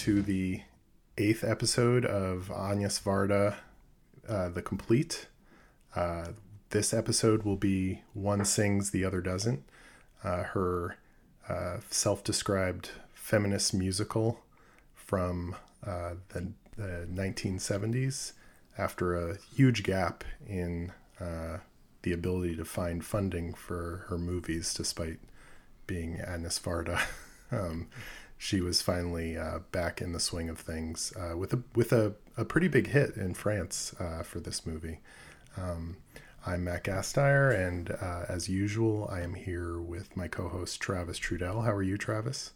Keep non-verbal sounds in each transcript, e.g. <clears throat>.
to the eighth episode of Agnes Varda, uh, The Complete. Uh, this episode will be One Sings, the Other Doesn't. Uh, her uh, self described feminist musical from uh, the, the 1970s after a huge gap in uh, the ability to find funding for her movies, despite being Agnes Varda. <laughs> um, she was finally uh, back in the swing of things uh, with a with a, a pretty big hit in France uh, for this movie. Um, I'm Matt Gasteier, and uh, as usual, I am here with my co-host Travis Trudell. How are you, Travis?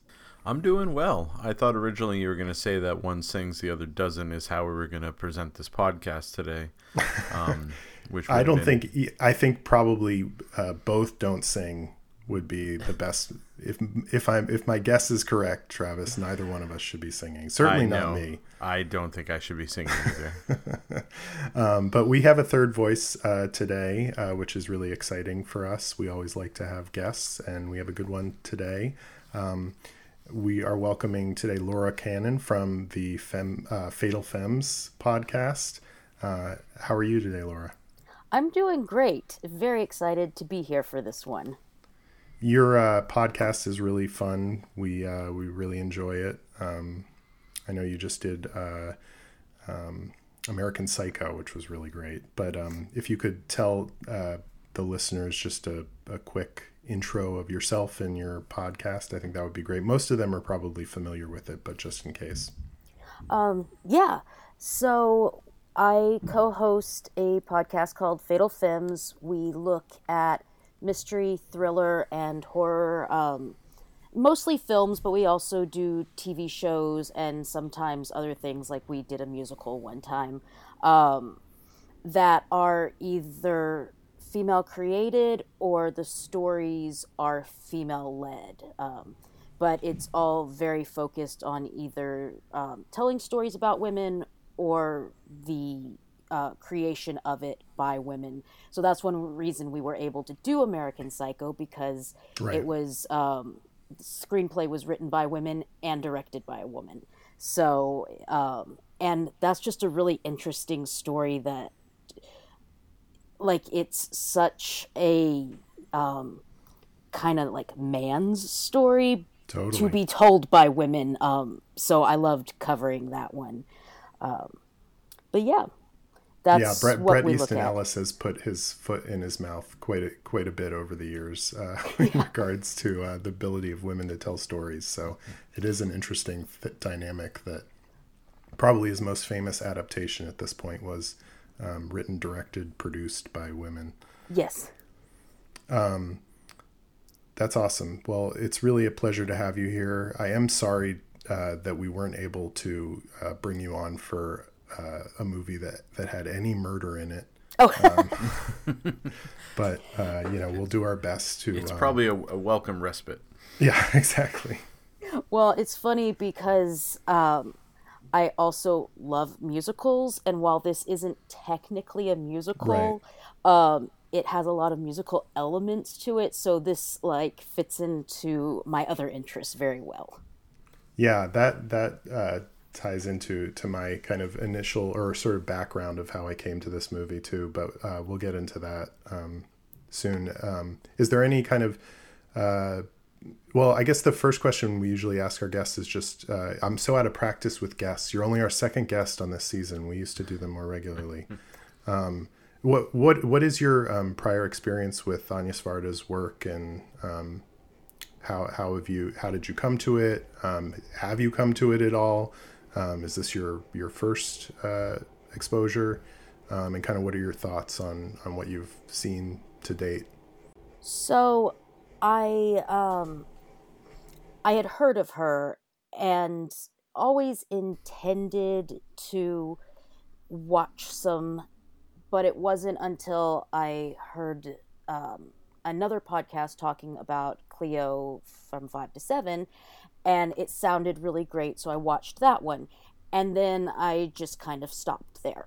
I'm doing well. I thought originally you were going to say that one sings, the other doesn't, is how we were going to present this podcast today. <laughs> Um, which I don't been... think. I think probably uh, both don't sing would be the best. If if I'm if my guess is correct, Travis, neither one of us should be singing. Certainly not me. I don't think I should be singing either. <laughs> um, but we have a third voice uh, today, uh, which is really exciting for us. We always like to have guests, and we have a good one today. Um, we are welcoming today Laura Cannon from the Fem, uh, Fatal Femmes podcast. Uh, how are you today, Laura? I'm doing great. Very excited to be here for this one your uh, podcast is really fun. We uh, we really enjoy it. Um, I know you just did uh, um, American Psycho, which was really great. But um, if you could tell uh, the listeners just a, a, quick intro of yourself and your podcast, I think that would be great. Most of them are probably familiar with it, but just in case. Um, yeah. So I co-host a podcast called Fatal Femmes. We look at mystery, thriller, and horror. Um, mostly films, but we also do TV shows and sometimes other things. Like we did a musical one time um, that are either female created or the stories are female led. Um, but it's all very focused on either um, telling stories about women or the uh, creation of it by women. So that's one reason we were able to do American Psycho because right. it was um, the screenplay was written by women and directed by a woman. So um, and that's just a really interesting story that like it's such a um, kind of like man's story totally. to be told by women. Um, so I loved covering that one. Um, but yeah, that's yeah, Brett Bret Easton Ellis has put his foot in his mouth quite a, quite a bit over the years uh, <laughs> in yeah. regards to uh, the ability of women to tell stories. So it is an interesting dynamic that probably his most famous adaptation at this point was um, written, directed, produced by women. Yes. Um, that's awesome. Well, it's really a pleasure to have you here. I am sorry uh, that we weren't able to uh, bring you on for uh, a movie that that had any murder in it. Oh. um, <laughs> <laughs> but uh, you know, we'll do our best to. It's um, probably a, a, welcome respite. Yeah, <laughs> exactly. Well, it's funny because um, I also love musicals, and while this isn't technically a musical, right. um, it has a lot of musical elements to it. So this like fits into my other interests very well. Yeah, that that uh, ties into to my kind of initial or sort of background of how I came to this movie too. But uh, we'll get into that um, soon. Um, is there any kind of uh, well, I guess the first question we usually ask our guests is just uh, I'm so out of practice with guests. You're only our second guest on this season. We used to do them more regularly. <laughs> Um, what what what is your um, prior experience with Agnes Varda's work and um, how how have you how did you come to it? Um, have you come to it at all? Um, is this your your first uh, exposure? Um, and kind of what are your thoughts on on what you've seen to date? So, I um, I had heard of her and always intended to watch some, but it wasn't until I heard um, another podcast talking about Cleo from Five to Seven, and it sounded really great. So I watched that one. And then I just kind of stopped there.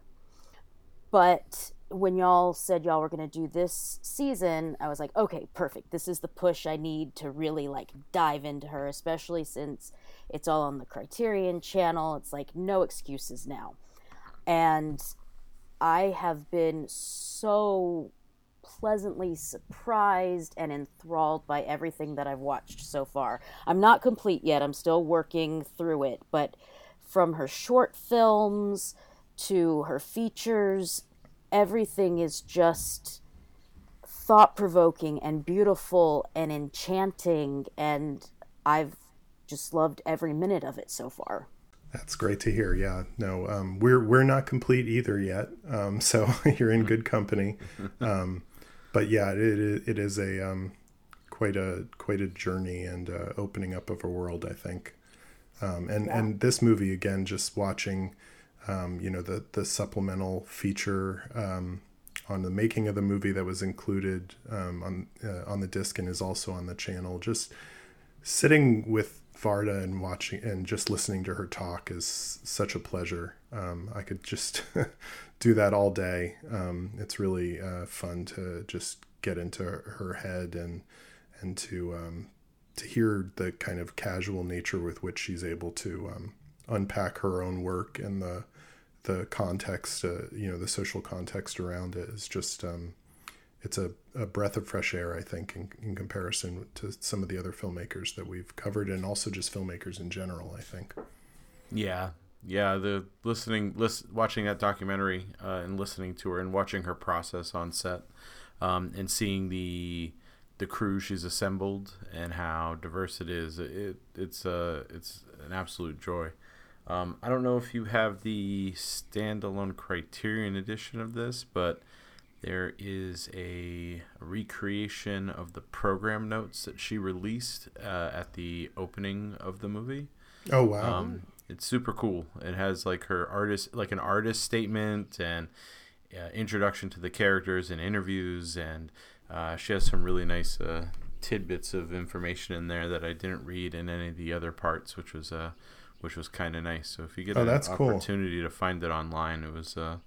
But when y'all said y'all were going to do this season, I was like, okay, perfect. This is the push I need to really like dive into her, especially since it's all on the Criterion channel. It's like no excuses now. And I have been so pleasantly surprised and enthralled by everything that I've watched so far. I'm not complete yet, I'm still working through it, but from her short films to her features everything is just thought provoking and beautiful and enchanting, and I've just loved every minute of it so far. That's great to hear. Yeah, no, um, we're we're not complete either yet, um, <laughs> so <laughs> you're in good company. <laughs> Um, but yeah, it, it is a um, quite a quite a journey and uh, opening up of a world, I think. Um, and yeah. and this movie again, just watching um, you know the the supplemental feature um, on the making of the movie that was included um, on uh, on the disc and is also on the channel. Just sitting with Varda and watching and just listening to her talk is such a pleasure. Um, I could just <laughs> do that all day. Um, it's really uh, fun to just get into her head and and to um, to hear the kind of casual nature with which she's able to um, unpack her own work and the the context, uh, you know, the social context around it is just, um, it's a, a breath of fresh air, I think, in, in comparison to some of the other filmmakers that we've covered and also just filmmakers in general, I think. Yeah. Yeah. The listening, list, watching that documentary uh, and listening to her and watching her process on set um, and seeing the, the crew she's assembled and how diverse it is, it, it's, uh, it's an absolute joy. Um, I don't know if you have the standalone Criterion edition of this, but there is a recreation of the program notes that she released uh, at the opening of the movie. Oh wow! Um, it's super cool. It has like her artist, like an artist statement and uh, introduction to the characters and interviews, and uh, she has some really nice uh, tidbits of information in there that I didn't read in any of the other parts, which was uh, which was kind of nice. So if you get oh, an opportunity cool. to find it online, it was uh,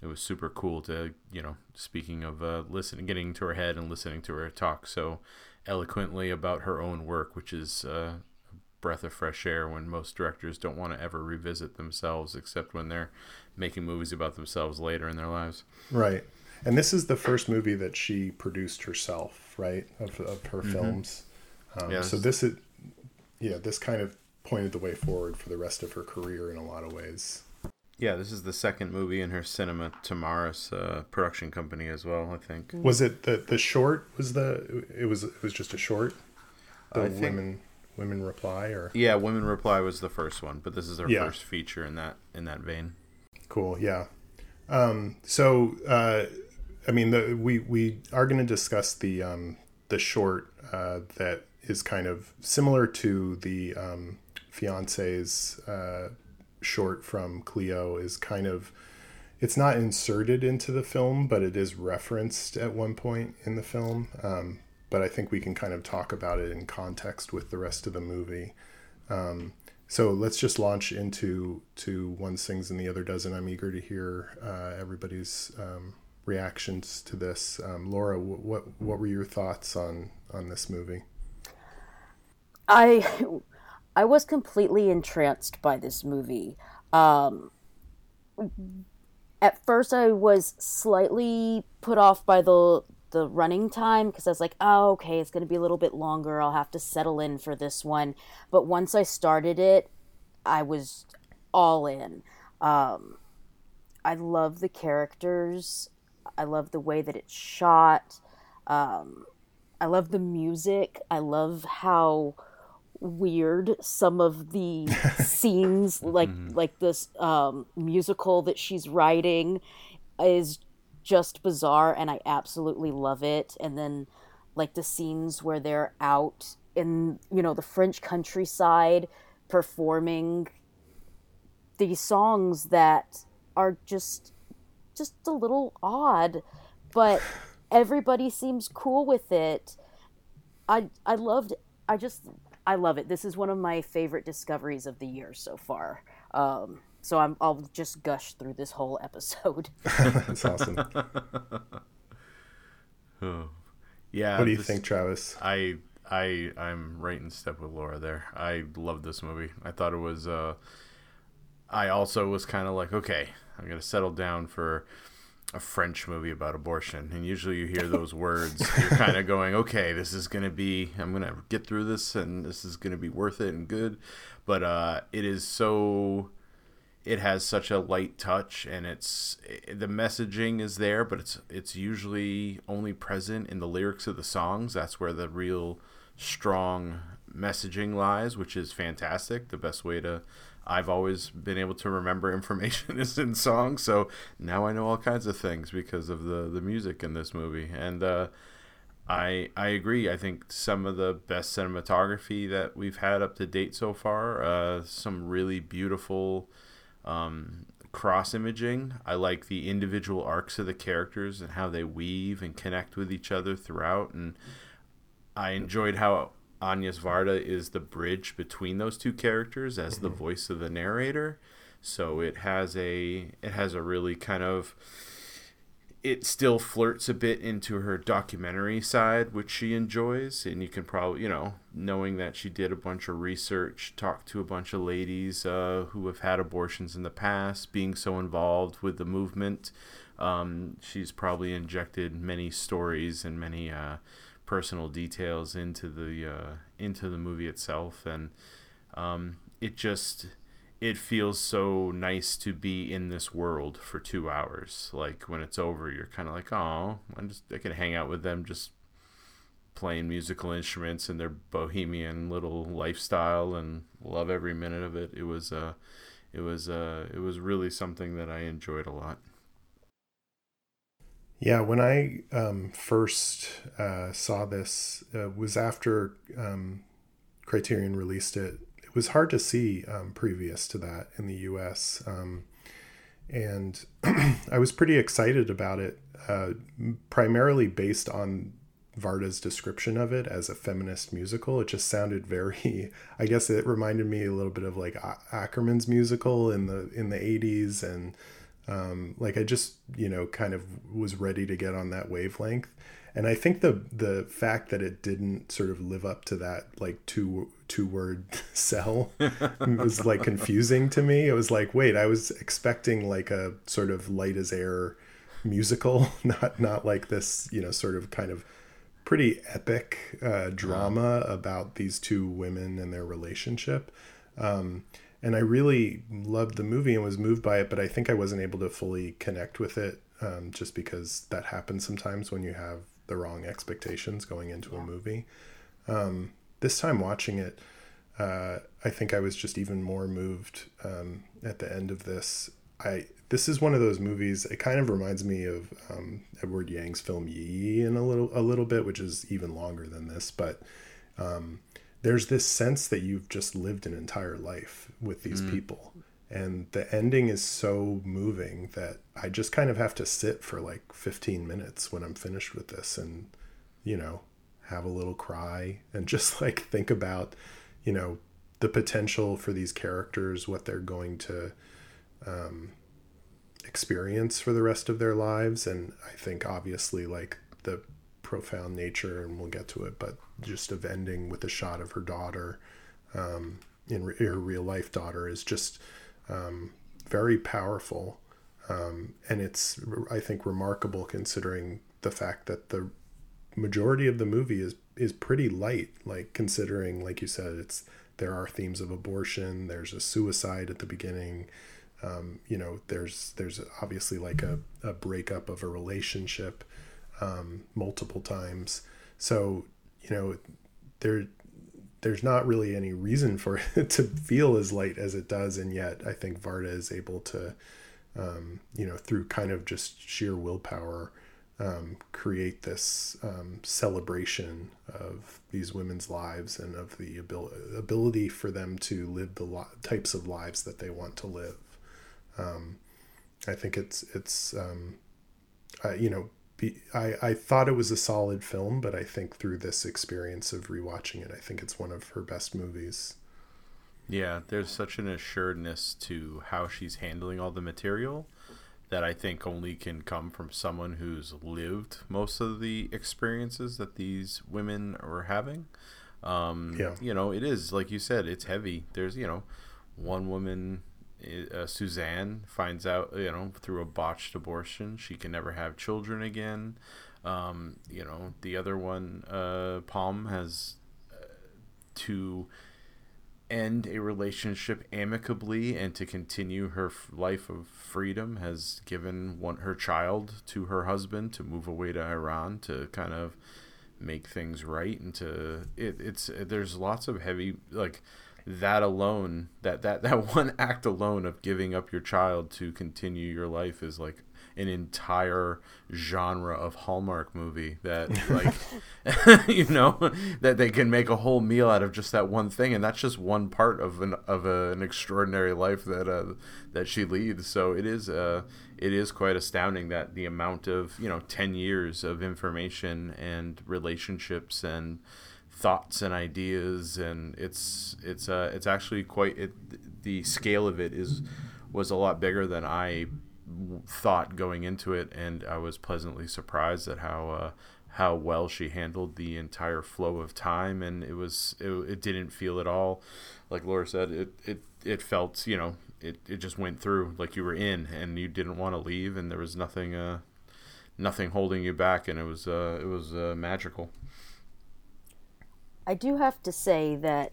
it was super cool to you know. Speaking of uh, listening, getting to her head and listening to her talk so eloquently about her own work, which is uh, a breath of fresh air when most directors don't want to ever revisit themselves, except when they're making movies about themselves later in their lives. Right. And this is the first movie that she produced herself, right? Of, of her mm-hmm. films. Um, yes. So this is, yeah, this kind of pointed the way forward for the rest of her career in a lot of ways. Yeah, this is the second movie in her Cinema Tamaris uh, production company as well. I think. Was it the the short? Was the it was it was just a short? The I women think, women reply or yeah, women reply was the first one, but this is her yeah. first feature in that in that vein. Cool. Yeah. Um, so uh, I mean, the, we we are going to discuss the um, the short uh, that is kind of similar to the um, fiance's uh, short from Cleo is kind of it's not inserted into the film, but it is referenced at one point in the film. Um, but I think we can kind of talk about it in context with the rest of the movie. Um, so let's just launch into to one sings and the other doesn't. I'm eager to hear uh, everybody's um, reactions to this. Um, Laura, what what were your thoughts on on this movie? I I was completely entranced by this movie. Um, at first, I was slightly put off by the the running time because I was like, oh, okay, it's going to be a little bit longer. I'll have to settle in for this one. But once I started it, I was all in. Um, I love the characters. I love the way that it's shot. Um, I love the music. I love how weird some of the <laughs> scenes like mm-hmm. like this um, musical that she's writing is just bizarre and I absolutely love it and then like the scenes where they're out in you know the French countryside performing these songs that are just just a little odd but <laughs> everybody seems cool with it I I loved I just I love it. This is one of my favorite discoveries of the year so far. Um, so I'm, I'll just gush through this whole episode. <laughs> That's awesome. <laughs> Oh. Yeah. What do you this- think, Travis? I I I'm right in step with Laura there. I love this movie. I thought it was uh I also was kind of like, okay, I'm going to settle down for a French movie about abortion. And usually you hear those words, you're kind of going, okay, this is going to be I'm going to get through this and this is going to be worth it and good. But uh it is so it has such a light touch and it's the messaging is there but it's it's usually only present in the lyrics of the songs that's where the real strong messaging lies which is fantastic the best way to I've always been able to remember <laughs> information is in songs so now I know all kinds of things because of the the music in this movie and uh I I agree. I think some of the best cinematography that we've had up to date so far. Uh, some really beautiful um, cross imaging. I like the individual arcs of the characters and how they weave and connect with each other throughout. And I enjoyed how Agnes Varda is the bridge between those two characters as the voice of the narrator. So it has a it has a really kind of it still flirts a bit into her documentary side, which she enjoys. And you can probably, you know, knowing that she did a bunch of research, talked to a bunch of ladies uh, who have had abortions in the past, being so involved with the movement, um, she's probably injected many stories and many uh, personal details into the uh, into the movie itself, and um, it just it feels so nice to be in this world for two hours. Like when it's over, you're kind of like, oh, I just I can hang out with them, just playing musical instruments and their bohemian little lifestyle, and love every minute of it. It was uh, it was uh, it was really something that I enjoyed a lot. Yeah, when I um, first uh, saw this uh, was after um, Criterion released it. It was hard to see um, previous to that in the U.S. Um, and <clears throat> I was pretty excited about it, uh, primarily based on Varda's description of it as a feminist musical. It just sounded very. <laughs> I guess it reminded me a little bit of like Akerman's musical in the in the '80s and um, like I just you know kind of was ready to get on that wavelength, and I think the the fact that it didn't sort of live up to that like two two word <laughs> sell <laughs> was like confusing to me. It was like wait, I was expecting like a sort of light as air musical, <laughs> not not like this you know sort of kind of pretty epic uh, drama about these two women and their relationship. Um, and I really loved the movie and was moved by it, but I think I wasn't able to fully connect with it um, just because that happens sometimes when you have the wrong expectations going into a movie. Um, this time watching it, uh, I think I was just even more moved um, at the end of this. I this is one of those movies. It kind of reminds me of um, Edward Yang's film Yi in a little a little bit, which is even longer than this, but um, there's this sense that you've just lived an entire life with these people. And the ending is so moving that i just kind of have to sit for like 15 minutes when i'm finished with this and you know have a little cry and <laughs> just like think about you know the potential for these characters what they're going to um, experience for the rest of their lives. And i think obviously like the profound nature and we'll get to it but just of ending with a shot of her daughter um, in re- her real life daughter is just um, very powerful. Um, and it's i think remarkable considering the fact that the majority of the movie is is pretty light like considering like you said it's there are themes of abortion there's a suicide at the beginning um, you know there's there's obviously like a, a breakup of a relationship um, multiple times. So you know there there's not really any reason for <laughs> it to feel as light as it does and yet i think varda is able to um, you know through kind of just sheer willpower um, create this um, celebration of these women's lives and of the abil- ability for them to live the types of lives that they want to live. Um, i think it's it's uh, you know be, I, I thought it was a solid film, but I think through this experience of rewatching it, I think it's one of her best movies. Yeah, there's such an assuredness to how she's handling all the material that I think only can come from someone who's lived most of the experiences that these women are having. Um, Yeah. You know, it is, like you said, it's heavy. There's, you know, one woman, uh, Suzanne, finds out, you know, through a botched abortion, she can never have children again. Um, you know, the other one, uh, Pomme, has uh, to end a relationship amicably and to continue her f- life of freedom has given one her child to her husband to move away to Iran to kind of make things right and to it, it's there's lots of heavy like that alone that that that <laughs> one act alone of giving up your child to continue your life is like an entire genre of Hallmark movie that <laughs> like <laughs> you know that they can make a whole meal out of just that one thing. And that's just one part of an of a, an extraordinary life that uh, that she leads. So it is uh it is quite astounding that the amount of you know 10 years of information and relationships and thoughts and ideas and it's it's uh it's actually quite it the scale of it is was a lot bigger than I thought going into it, and I was pleasantly surprised at how uh, how well she handled the entire flow of time, and it was it, it didn't feel at all like Laura said it it it felt you know it, it just went through like you were in and you didn't want to leave, and there was nothing uh nothing holding you back, and it was uh it was uh, magical. I do have to say that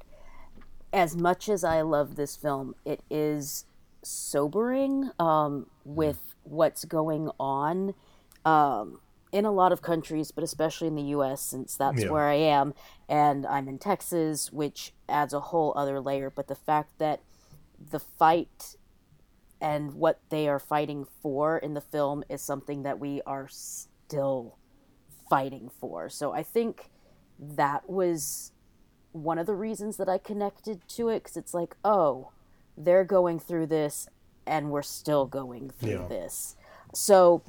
as much as I love this film, it is sobering um, with what's going on um, in a lot of countries, but especially in the U.S. since that's Yeah. where I am, and I'm in Texas, which adds a whole other layer. But the fact that the fight and what they are fighting for in the film is something that we are still fighting for. So I think that was one of the reasons that I connected to it because it's like, oh, they're going through this and we're still going through Yeah. this. So,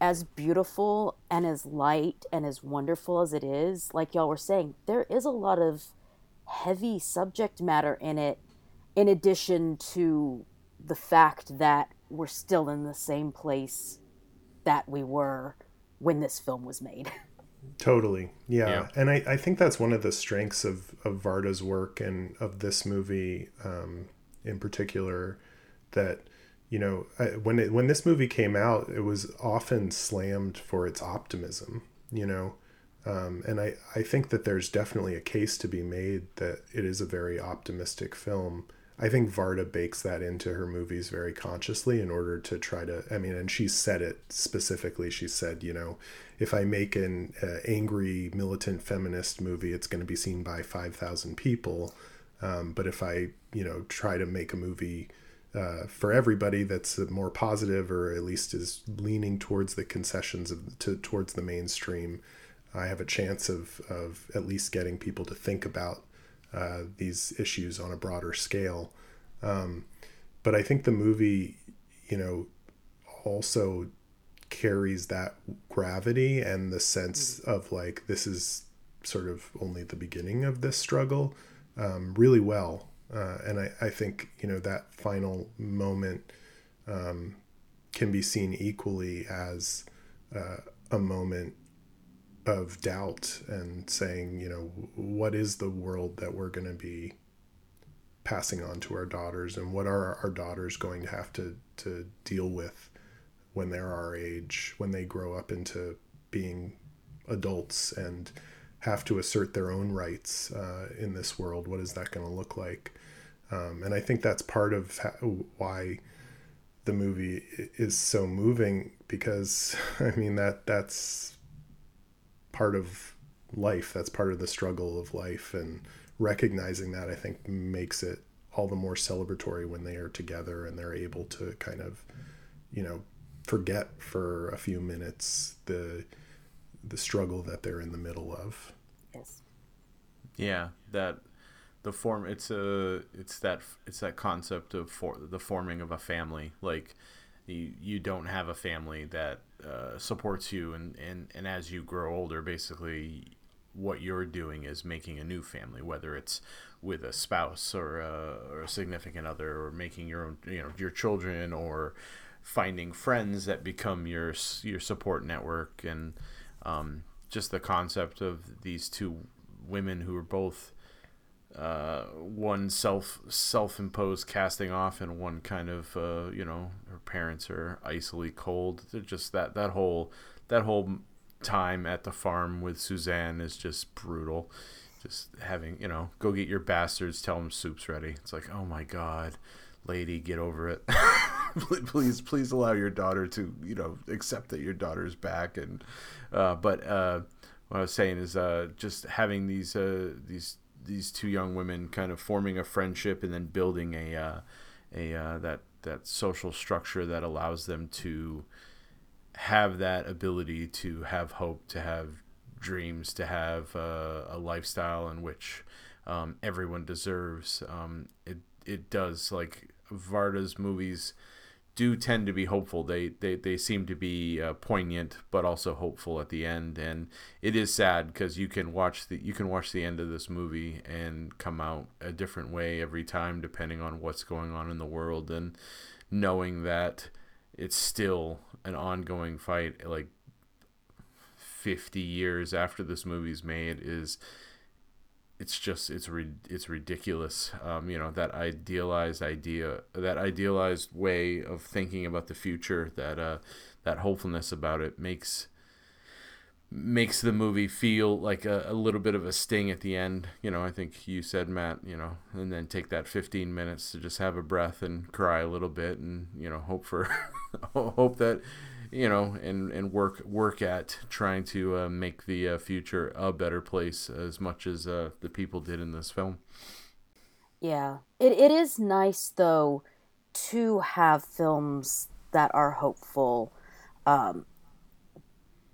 as beautiful and as light and as wonderful as it is, like y'all were saying, there is a lot of heavy subject matter in it, in addition to the fact that we're still in the same place that we were when this film was made. <laughs> Totally. Yeah. Yeah. And I, I think that's one of the strengths of, of Varda's work and of this movie um, in particular that, you know, I, when it, when this movie came out, it was often slammed for its optimism, you know. Um, and I, I think that there's definitely a case to be made that it is a very optimistic film. I think Varda bakes that into her movies very consciously in order to try to. I mean, and she said it specifically. She said, you know, if I make an uh, angry militant feminist movie, it's going to be seen by five thousand people. Um, but if I, you know, try to make a movie uh, for everybody that's more positive or at least is leaning towards the concessions of to towards the mainstream, I have a chance of of at least getting people to think about uh, these issues on a broader scale. Um, but I think the movie, you know, also carries that gravity and the sense of like this is sort of only the beginning of this struggle um, really well. Uh, and I, I think, you know, that final moment um, can be seen equally as uh, a moment of doubt and saying, you know, what is the world that we're going to be passing on to our daughters and what are our daughters going to have to, to deal with when they're our age, when they grow up into being adults and have to assert their own rights uh, in this world. What is that going to look like? Um, and I think that's part of why the movie is so moving because <laughs> I mean that that's part of life. That's part of the struggle of life, and recognizing that I think makes it all the more celebratory when they are together and they're able to kind of, you know, forget for a few minutes the the struggle that they're in the middle of. yes. Yeah, that the form it's a it's that it's that concept of for the forming of a family. Like you you don't have a family that uh, supports you, and, and and as you grow older, basically what you're doing is making a new family, whether it's with a spouse or a, or a significant other, or making your own, you know, your children, or finding friends that become your your support network, and um, just the concept of these two women who are both uh, one self self imposed casting off and one kind of uh, you know her parents are icily cold. They're just that that whole that whole time at the farm with Suzanne is just brutal. Just having you know go get your bastards, tell them soup's ready. It's like oh my god, lady, get over it. <laughs> please please allow your daughter to you know accept that your daughter's back and uh, but uh, what I was saying is uh, just having these uh, these these two young women kind of forming a friendship and then building a uh, a uh, that that social structure that allows them to have that ability to have hope, to have dreams, to have uh, a lifestyle in which um, everyone deserves. Um, it it does like Varda's movies do tend to be hopeful. They they, they seem to be uh, poignant, but also hopeful at the end. And it is sad because you can watch the you can watch the end of this movie and come out a different way every time, depending on what's going on in the world, and knowing that it's still an ongoing fight. Like fifty years after this movie's made is it's just it's it's ridiculous. Um, you know that idealized idea, that idealized way of thinking about the future, that uh, that hopefulness about it makes makes the movie feel like a, a little bit of a sting at the end. You know, I think you said Matt. You know, and then take that 15 minutes to just have a breath and cry a little bit, and you know, hope for <laughs> hope that you know, and and work work at trying to uh, make the uh, future a better place as much as uh, the people did in this film. Yeah, it it is nice though to have films that are hopeful, um,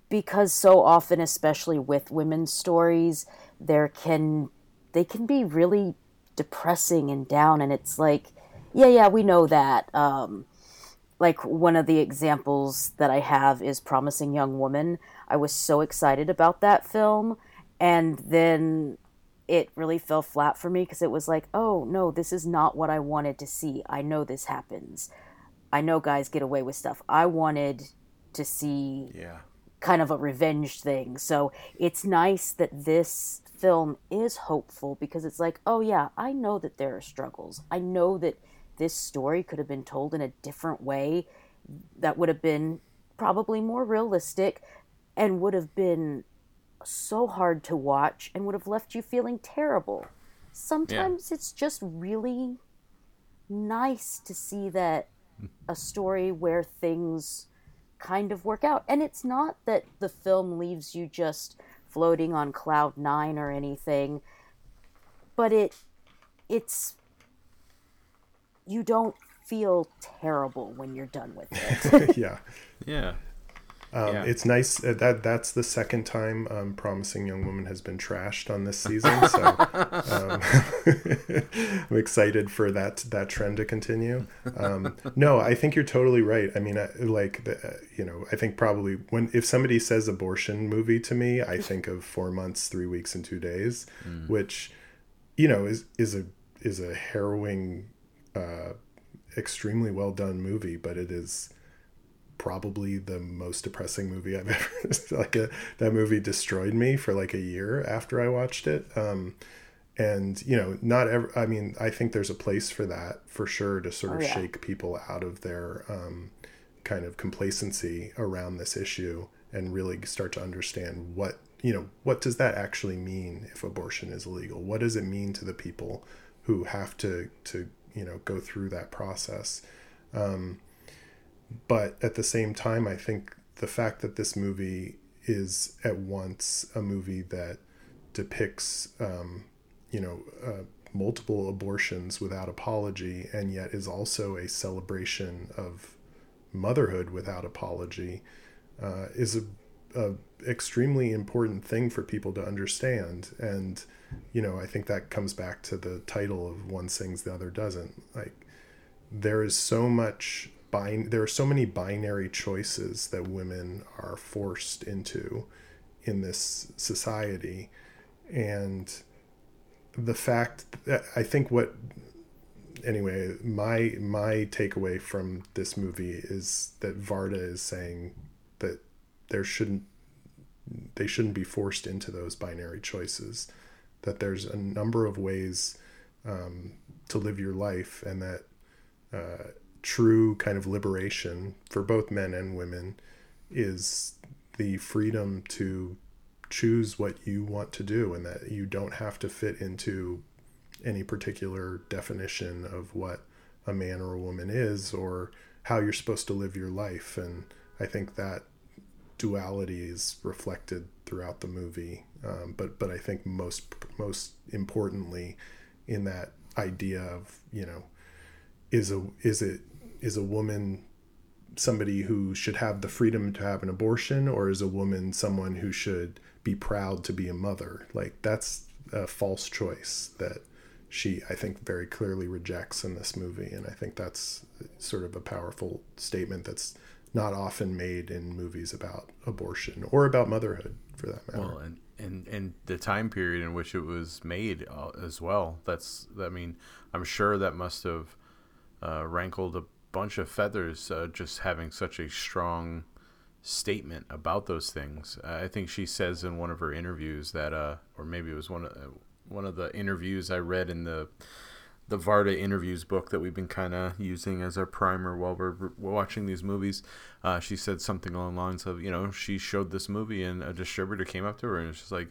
because so often, especially with women's stories, there can they can be really depressing and down, and it's like, yeah, yeah, we know that. Um, like one of the examples that I have is Promising Young Woman. I was so excited about that film and then it really fell flat for me because it was like, "Oh, no, this is not what I wanted to see. I know this happens. I know guys get away with stuff. I wanted to see yeah. kind of a revenge thing. So, it's nice that this film is hopeful because it's like, "Oh yeah, I know that there are struggles. I know that this story could have been told in a different way that would have been probably more realistic and would have been so hard to watch and would have left you feeling terrible. Sometimes yeah. it's just really nice to see that <laughs> a story where things kind of work out. And it's not that the film leaves you just floating on cloud 9 or anything, but it it's you don't feel terrible when you're done with it. <laughs> yeah. Yeah. Um, yeah. It's nice uh, that that's the second time um, "Promising Young Woman" has been trashed on this season, so <laughs> um, <laughs> I'm excited for that that trend to continue. Um, no, I think you're totally right. I mean, I, like the, uh, you know, I think probably when if somebody says abortion movie to me, I think of four months, three weeks, and two days, mm. which you know is is a is a harrowing uh, extremely well done movie, but it is probably the most depressing movie I've <laughs> ever like a, that movie destroyed me for like a year after I watched it. Um, and you know, not ever, I mean, I think there's a place for that for sure to sort of oh, yeah. shake people out of their, um, kind of complacency around this issue and really start to understand what, you know, what does that actually mean if abortion is illegal? What does it mean to the people who have to, to you know go through that process. Um, but at the same time i think the fact that this movie is at once a movie that depicts um, you know uh, multiple abortions without apology and yet is also a celebration of motherhood without apology uh, is a, a extremely important thing for people to understand. And you know, I think that comes back to the title of one sings, the other doesn't. Like, there is so much bin- there are so many binary choices that women are forced into in this society and the fact that I think what anyway my my takeaway from this movie is that Varda is saying that there shouldn't they shouldn't be forced into those binary choices that there's a number of ways um, to live your life and that uh, true kind of liberation for both men and women is the freedom to choose what you want to do and that you don't have to fit into any particular definition of what a man or a woman is or how you're supposed to live your life. And i think that duality is reflected throughout the movie um, but but i think most most importantly in that idea of you know is a is it is a woman somebody who should have the freedom to have an abortion or is a woman someone who should be proud to be a mother? Like that's a false choice that she i think very clearly rejects in this movie. And i think that's sort of a powerful statement that's not often made in movies about abortion or about motherhood for that matter. Well and and and the time period in which it was made uh, as well that's i mean i'm sure that must have uh, rankled a bunch of feathers uh, just having such a strong statement about those things. I think she says in one of her interviews that, uh, or maybe it was one of uh, one of the interviews I read in the the Varda interviews book that we've been kind of using as our primer while we're, we're watching these movies. Uh, she said something along the lines of, you know, she showed this movie and a distributor came up to her and she's like,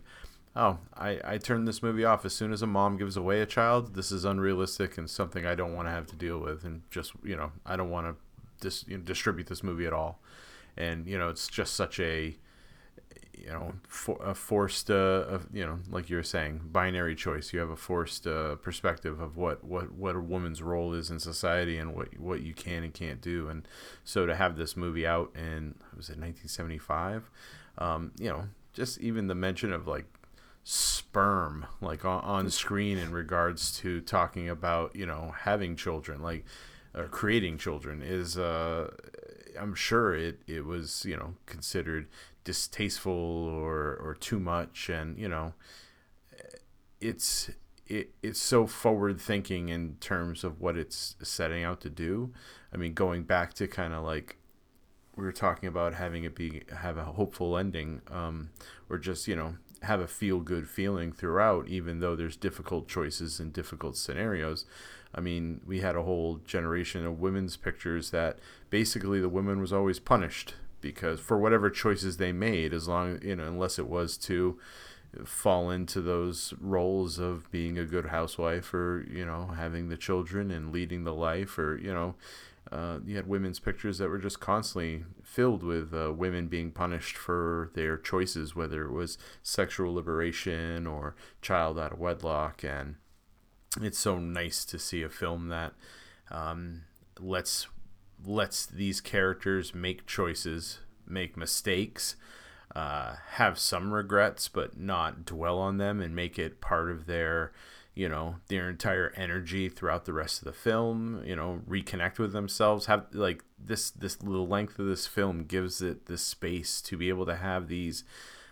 oh, I, I turned this movie off as soon as a mom gives away a child. This is unrealistic and something I don't want to have to deal with. And just, you know, I don't want to dis- you know, distribute this movie at all. And, you know, it's just such a, you know, for, a forced, uh, you know, like you were saying, binary choice. You have a forced uh, perspective of what, what, what a woman's role is in society and what, what you can and can't do. And so to have this movie out in, was it 1975? Um, you know, just even the mention of like sperm like on, on screen in regards to talking about you know having children like or creating children is uh i'm sure it it was you know considered distasteful or or too much and you know it's it, it's so forward thinking in terms of what it's setting out to do i mean going back to kind of like we were talking about having it be have a hopeful ending um, or just you know have a feel good feeling throughout, even though there's difficult choices and difficult scenarios. I mean, we had a whole generation of women's pictures that basically the woman was always punished because for whatever choices they made, as long you know, unless it was to fall into those roles of being a good housewife or you know having the children and leading the life or you know uh, you had women's pictures that were just constantly filled with uh, women being punished for their choices, whether it was sexual liberation or child out of wedlock. And it's so nice to see a film that um, lets lets these characters make choices, make mistakes, uh, have some regrets, but not dwell on them and make it part of their you know their entire energy throughout the rest of the film you know reconnect with themselves have like this this little length of this film gives it the space to be able to have these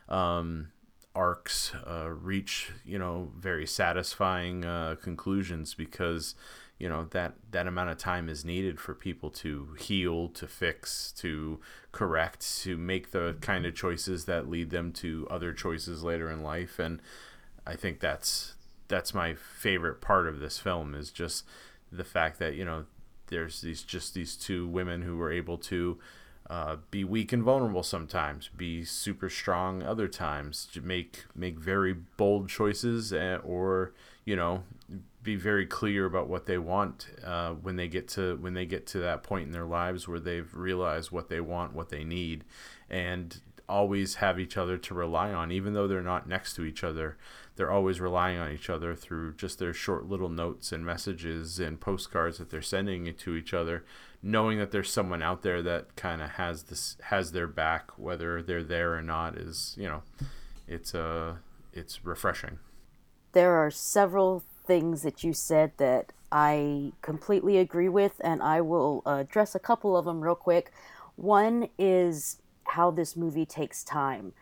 um arcs uh, reach you know very satisfying uh, conclusions because you know that that amount of time is needed for people to heal to fix to correct to make the kind of choices that lead them to other choices later in life. And i think that's that's my favorite part of this film is just the fact that you know there's these just these two women who were able to uh, be weak and vulnerable sometimes, be super strong other times, make make very bold choices, eh, or you know, be very clear about what they want uh, when they get to when they get to that point in their lives where they've realized what they want, what they need, and always have each other to rely on, even though they're not next to each other they're always relying on each other through just their short little notes and messages and postcards that they're sending to each other knowing that there's someone out there that kind of has this has their back whether they're there or not is you know it's uh it's refreshing. There are several things that you said that I completely agree with and I will uh, address a couple of them real quick one is how this movie takes time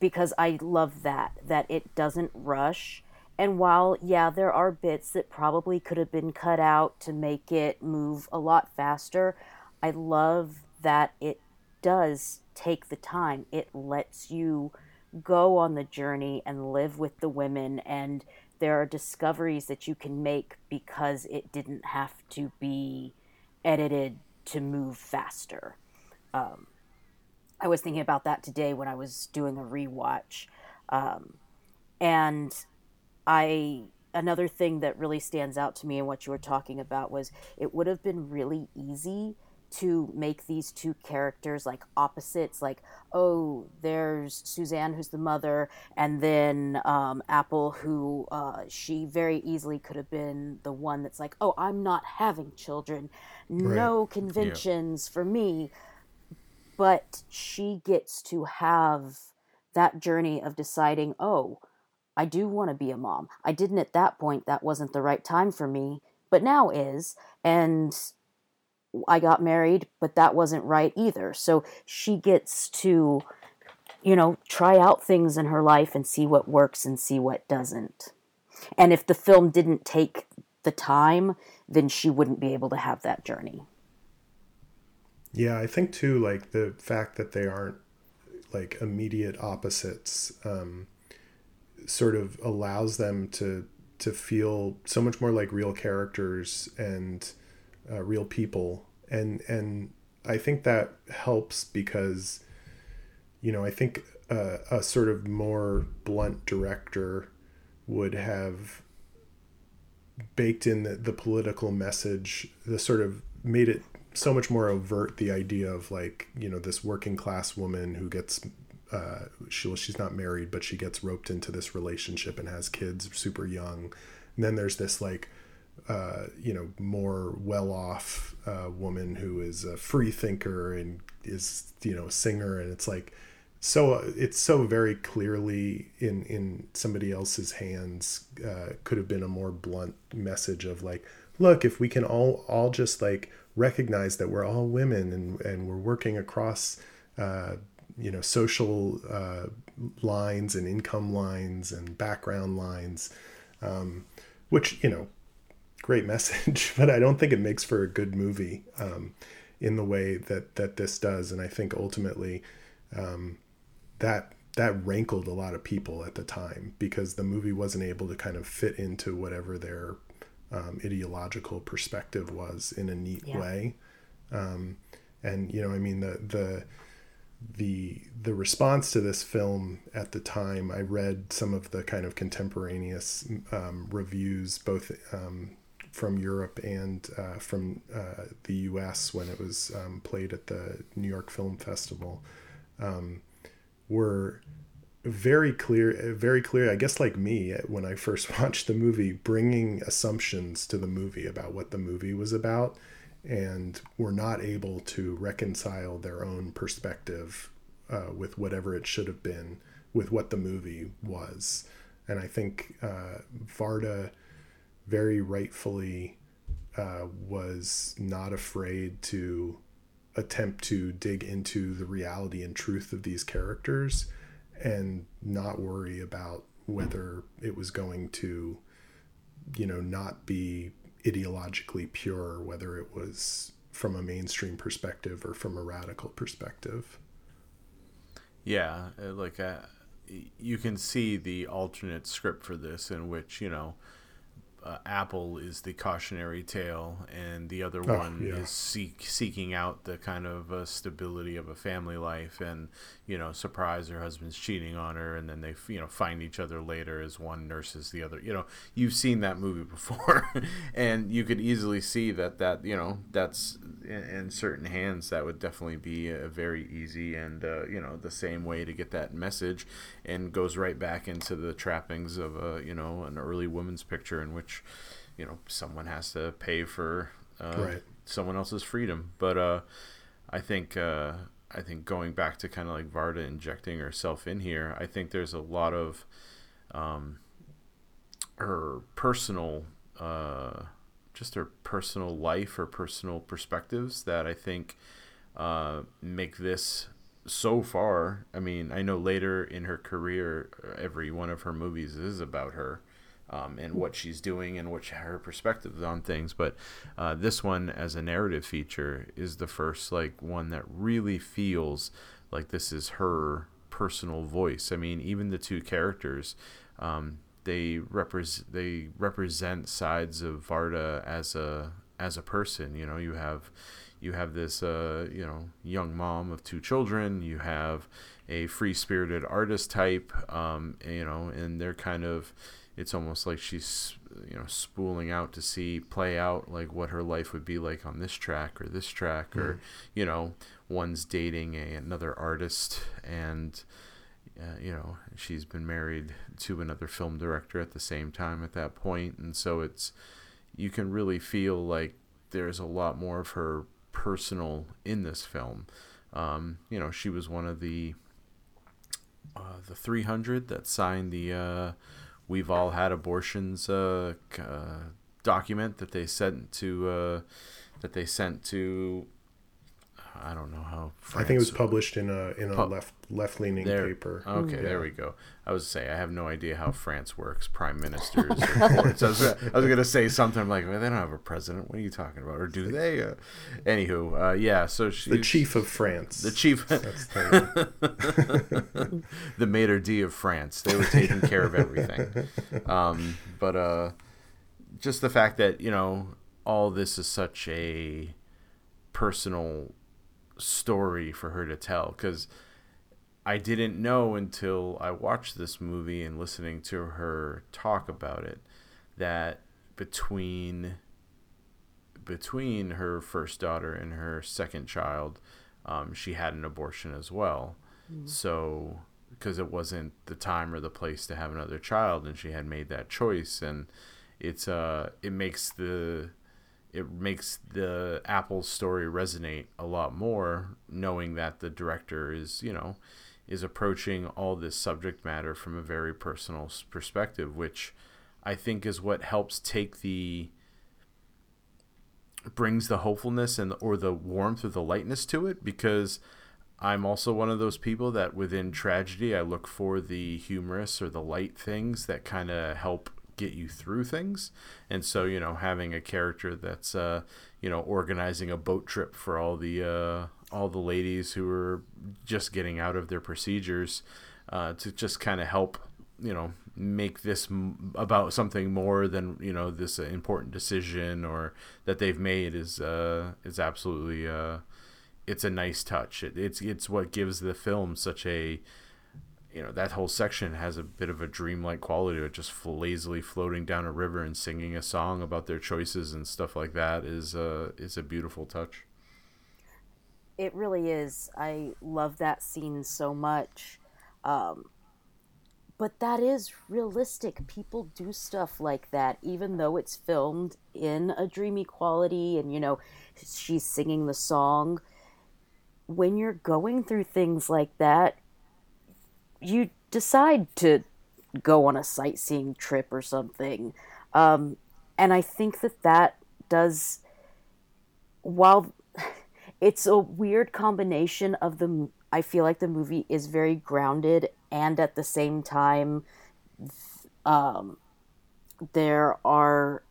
because I love that that it doesn't rush. And while yeah, there are bits that probably could have been cut out to make it move a lot faster, I love that it does take the time. It lets you go on the journey and live with the women and there are discoveries that you can make because it didn't have to be edited to move faster. Um, I was thinking about that today when I was doing a rewatch. Um, and I another thing that really stands out to me and what you were talking about was it would have been really easy to make these two characters like opposites like oh there's suzanne who's the mother and then um, apple who uh, she very easily could have been the one that's like oh i'm not having children. No right. conventions yeah. for me. But she gets to have that journey of deciding oh i do want to be a mom. I didn't at that point. That wasn't the right time for me. But now is. And I got married, but that wasn't right either. So she gets to, you know, try out things in her life and see what works and see what doesn't. And if the film didn't take the time, then she wouldn't be able to have that journey. Yeah, I think too, like the fact that they aren't like immediate opposites um, sort of allows them to to feel so much more like real characters and uh, real people. And and I think that helps because you know I think uh, a sort of more blunt director would have baked in the, the political message the sort of made it so much more overt the idea of like you know this working class woman who gets uh, she, she's not married but she gets roped into this relationship and has kids super young. And then there's this like uh, you know, more well-off uh, woman who is a free thinker and is, you know, a singer, and it's like, so it's so very clearly in in somebody else's hands. Uh, could have been a more blunt message of like, look, if we can all all just like recognize that we're all women and and we're working across. Uh, you know social uh, lines and income lines and background lines um, which you know great message, <laughs> but I don't think it makes for a good movie um, in the way that that this does. And I think ultimately um, that that rankled a lot of people at the time because the movie wasn't able to kind of fit into whatever their um, ideological perspective was in a neat yeah. way. Um, and you know, I mean the the the the response to this film at the time i read some of the kind of contemporaneous um, reviews both um, from Europe and uh, from uh, the U.S. when it was um, played at the New York Film Festival um, were very clear, very clear. I guess like me when I first <laughs> watched the movie, bringing assumptions to the movie about what the movie was about, and were not able to reconcile their own perspective uh, with whatever it should have been with what the movie was. And I think uh, Varda very rightfully uh, was not afraid to attempt to dig into the reality and truth of these characters and not worry about whether it was going to you know not be ideologically pure whether it was from a mainstream perspective or from a radical perspective. Yeah uh, like uh, you can see the alternate script for this in which you know uh, Apple is the cautionary tale, and the other oh, one yeah. is seek, seeking out the kind of uh, stability of a family life, and you know, surprise her husband's cheating on her, and then they you know find each other later as one nurses the other. You know, you've seen that movie before, <laughs> and you could easily see that that you know that's in, in certain hands that would definitely be a very easy and uh, you know the same way to get that message, and goes right back into the trappings of a you know an early woman's picture in which which you know someone has to pay for uh, right. someone else's freedom. But uh, I think uh, I think going back to kind of like Varda injecting herself in here, I think there's a lot of um, her personal, uh, just her personal life or personal perspectives that I think uh, make this so far, I mean, I know later in her career, every one of her movies is about her. Um, and what she's doing and what she, her perspectives on things. But uh, this one, as a narrative feature, is the first like one that really feels like this is her personal voice. I mean, even the two characters, um, they represent they represent sides of Varda as a as a person. You know, you have you have this uh, you know young mom of two children. You have a free spirited artist type. Um, you know, and they're kind of it's almost like she's you know spooling out to see play out like what her life would be like on this track or this track mm. or you know one's dating a, another artist and uh, you know she's been married to another film director at the same time at that point and so it's you can really feel like there's a lot more of her personal in this film um, you know she was one of the uh, the 300 that signed the uh, we've all had abortions uh, uh, document that they sent to uh, that they sent to I don't know how. France, I think it was published in a in a pu- left left leaning paper. Okay, yeah. there we go. I was say I have no idea how France works. Prime ministers. I was, I was gonna say something I'm like well, they don't have a president. What are you talking about? Or do they? Uh, anywho, uh, yeah. So she, the chief of France. The chief. the, <laughs> the maître d of France. They were <laughs> taking care of everything. Um, but uh, just the fact that you know all this is such a personal story for her to tell because I didn't know until I watched this movie and listening to her talk about it that between between her first daughter and her second child, um, she had an abortion as well. Mm. So because it wasn't the time or the place to have another child, and she had made that choice, and it's uh it makes the it makes the Apple story resonate a lot more, knowing that the director is, you know, is approaching all this subject matter from a very personal perspective, which I think is what helps take the brings the hopefulness and or the warmth or the lightness to it because I'm also one of those people that within tragedy I look for the humorous or the light things that kind of help get you through things. And so, you know, having a character that's, uh, you know, organizing a boat trip for all the uh, all the ladies who are just getting out of their procedures uh, to just kind of help, you know, make this m- about something more than you know this important decision or that they've made is uh, is absolutely uh, it's a nice touch. It, it's it's what gives the film such a you know that whole section has a bit of a dreamlike quality to it just lazily floating down a river and singing a song about their choices and stuff like that is uh is a beautiful touch. It really is. I love that scene so much. Um but that is realistic. People do stuff like that even though it's filmed in a dreamy quality and you know she's singing the song. When you're going through things like that you decide to go on a sightseeing trip or something. Um, and I think that that does, while <laughs> it's a weird combination of the, I feel like the movie is very grounded and at the same time, um, there are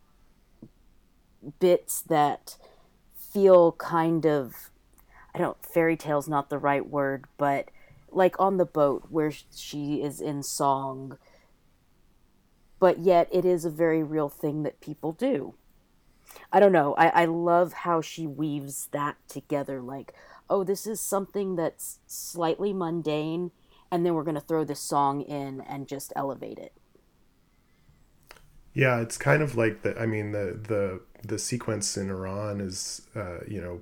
bits that feel kind of, I don't, fairy tale's not the right word, but like on the boat where she is in song. But yet it is a very real thing that people do. I don't know. I, I love how she weaves that together. Like oh this is something that's slightly mundane and then we're going to throw this song in and just elevate it. Yeah it's kind of like the i mean the the the sequence in iran is uh you know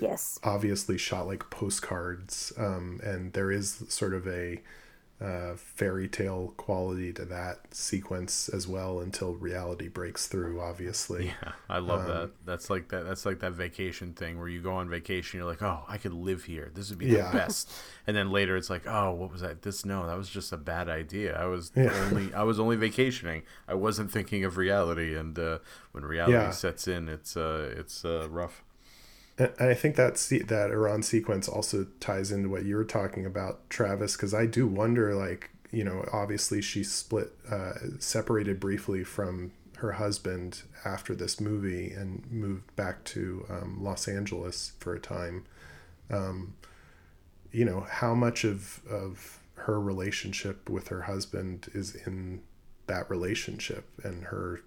yes. obviously shot like postcards um, and there is sort of a uh, fairy tale quality to that sequence as well until reality breaks through obviously. Yeah i love um, that that's like that that's like that vacation thing where you go on vacation you're like oh i could live here. This would be yeah. the best. And then later it's like oh what was that? This no that was just a bad idea. I was yeah. only i was only vacationing. I wasn't thinking of reality. And uh, when reality yeah. sets in it's uh it's uh rough And I think that that Iran sequence also ties into what you were talking about, Travis, because I do wonder, like, you know, obviously she split, uh, separated briefly from her husband after this movie and moved back to um, Los Angeles for a time. Um, you know, how much of of her relationship with her husband is in that relationship and her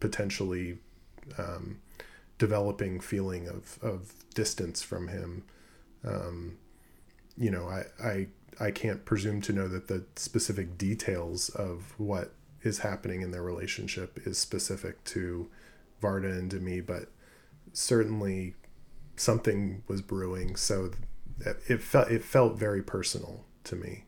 potentially um, developing feeling of, of distance from him. Um, you know, I, I I can't presume to know that the specific details of what is happening in their relationship is specific to Varda and Demy, but certainly something was brewing. So it felt it felt very personal to me,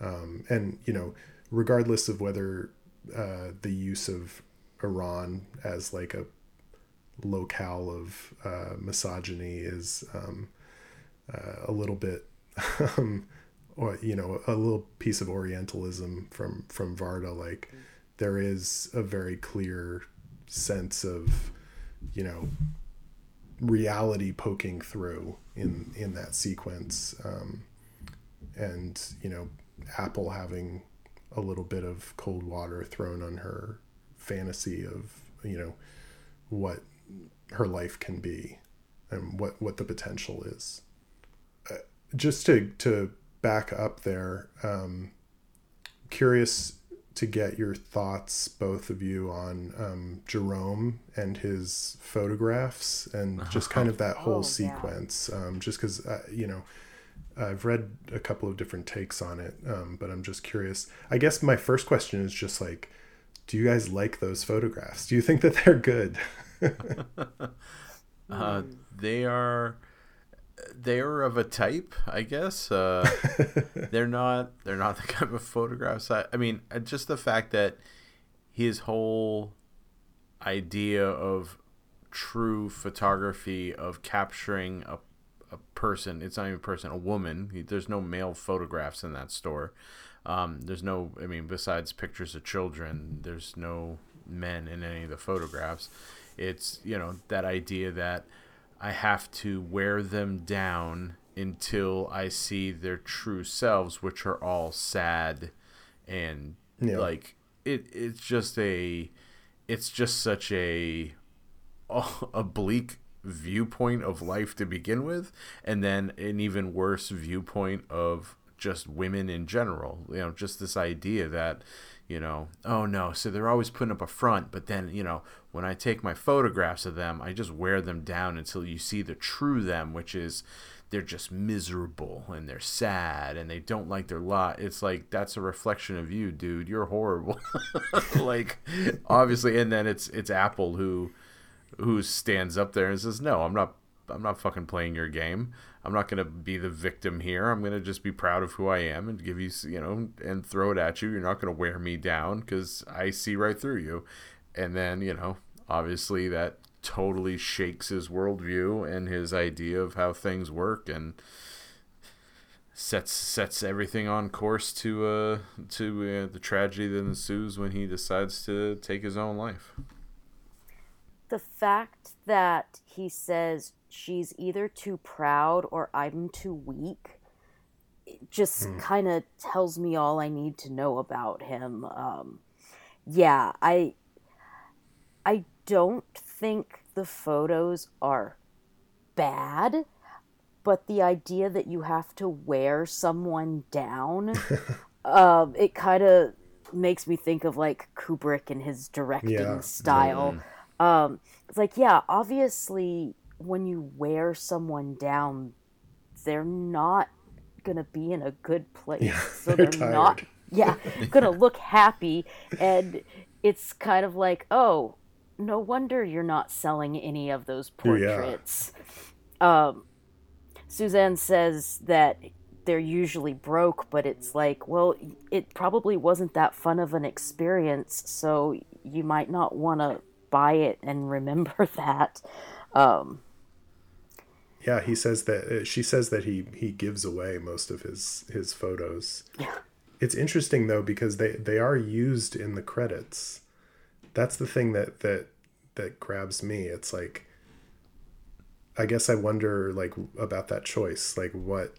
um, and you know, regardless of whether uh, the use of Iran as like a locale of uh, misogyny is um, uh, a little bit, <laughs> um, or you know, a little piece of Orientalism from from Varda. Like there is a very clear sense of, you know, reality poking through in in that sequence, um, and you know, Apple having a little bit of cold water thrown on her fantasy of you know what her life can be and what what the potential is. Uh, just to to back up there, um, curious to get your thoughts, both of you, on um, Jerome and his photographs and <laughs> just kind of that whole oh, sequence. Yeah. Um, just because, uh, you know, I've read a couple of different takes on it, um, but I'm just curious. I guess my first question is just like, do you guys like those photographs? Do you think that they're good? <laughs> <laughs> uh, they are they're of a type, I guess. Uh, <laughs> they're not. They're not the kind of photographs. I, I mean, uh, just the fact that his whole idea of true photography of capturing a, a person. It's not even a person, a woman. There's no male photographs in that store. Um, there's no. I mean, besides pictures of children, there's no men in any of the photographs. It's you know that idea that I have to wear them down until I see their true selves, which are all sad and yeah. like it. It's just a, it's just such a, a bleak viewpoint of life to begin with, and then an even worse viewpoint of just women in general. You know, just this idea that you know, oh no, so they're always putting up a front, but then, you know, when I take my photographs of them, I just wear them down until you see the true them, which is they're just miserable and they're sad and they don't like their lot. It's like that's a reflection of you, dude. You're horrible. <laughs> like obviously and then it's it's Apple who who stands up there and says, "No, I'm not I'm not fucking playing your game. I'm not to be the victim here. I'm to just be proud of who I am and give you, you know, and throw it at you. You're not to wear me down because I see right through you. And then, you know, obviously that totally shakes his worldview and his idea of how things work and sets sets everything on course to uh to uh, the tragedy that ensues when he decides to take his own life. The fact that he says she's either too proud or I'm too weak. It just mm. kind of tells me all I need to know about him. Um, yeah, I I don't think the photos are bad, but the idea that you have to wear someone down, <laughs> um, it kind of makes me think of like Kubrick and his directing yeah. style. Mm. Um, it's like, yeah, obviously when you wear someone down, they're not gonna be in a good place. Yeah, so they're, they're not yeah, <laughs> gonna look happy and it's kind of like, oh, no wonder you're not selling any of those portraits. Yeah. Um, Suzanne says that they're usually broke, but it's like, well, it probably wasn't that fun of an experience, so you might not want to buy it and remember <laughs> that. Um, yeah, he says that uh, she says that he he gives away most of his his photos. Yeah. It's interesting though because they they are used in the credits. That's the thing that that that grabs me. It's like I guess I wonder like about that choice. Like what?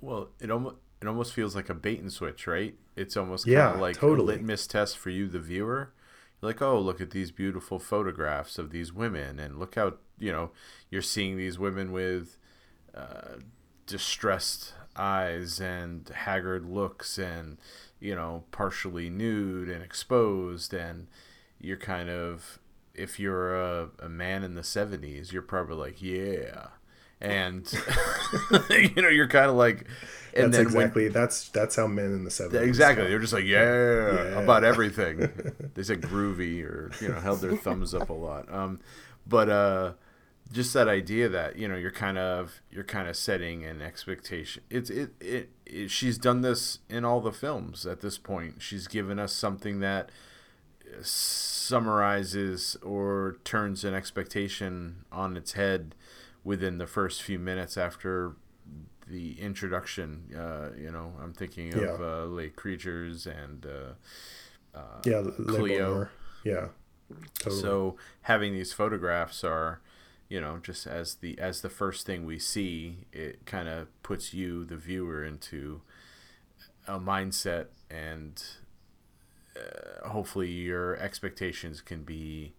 Well, it almost it almost feels like a bait and switch, right? It's almost Yeah, of like totally. a litmus test for you, the viewer. You're like, oh, look at these beautiful photographs of these women, and look how you know you're seeing these women with uh, distressed eyes and haggard looks, and you know, partially nude and exposed, and you're kind of if you're a, a man in the 70s you're probably like yeah and <laughs> you know you're kind of like and that's then when- exactly that's that's how men in the seventies. exactly they're just like yeah, Yeah. about everything <laughs> they said groovy or you know held their thumbs up a lot um but uh just that idea that you know you're kind of you're kind of setting an expectation it's it, it it she's done this in all the films at this point she's given us something that summarizes or turns an expectation on its head within the first few minutes after the introduction. Uh, you know, I'm thinking of Yeah. uh, Les Créatures and uh, Yeah, Cleo. Yeah, totally. so having these photographs are, you know, just as the as the first thing we see, it kind of puts you, the viewer, into a mindset, and uh, hopefully your expectations can be.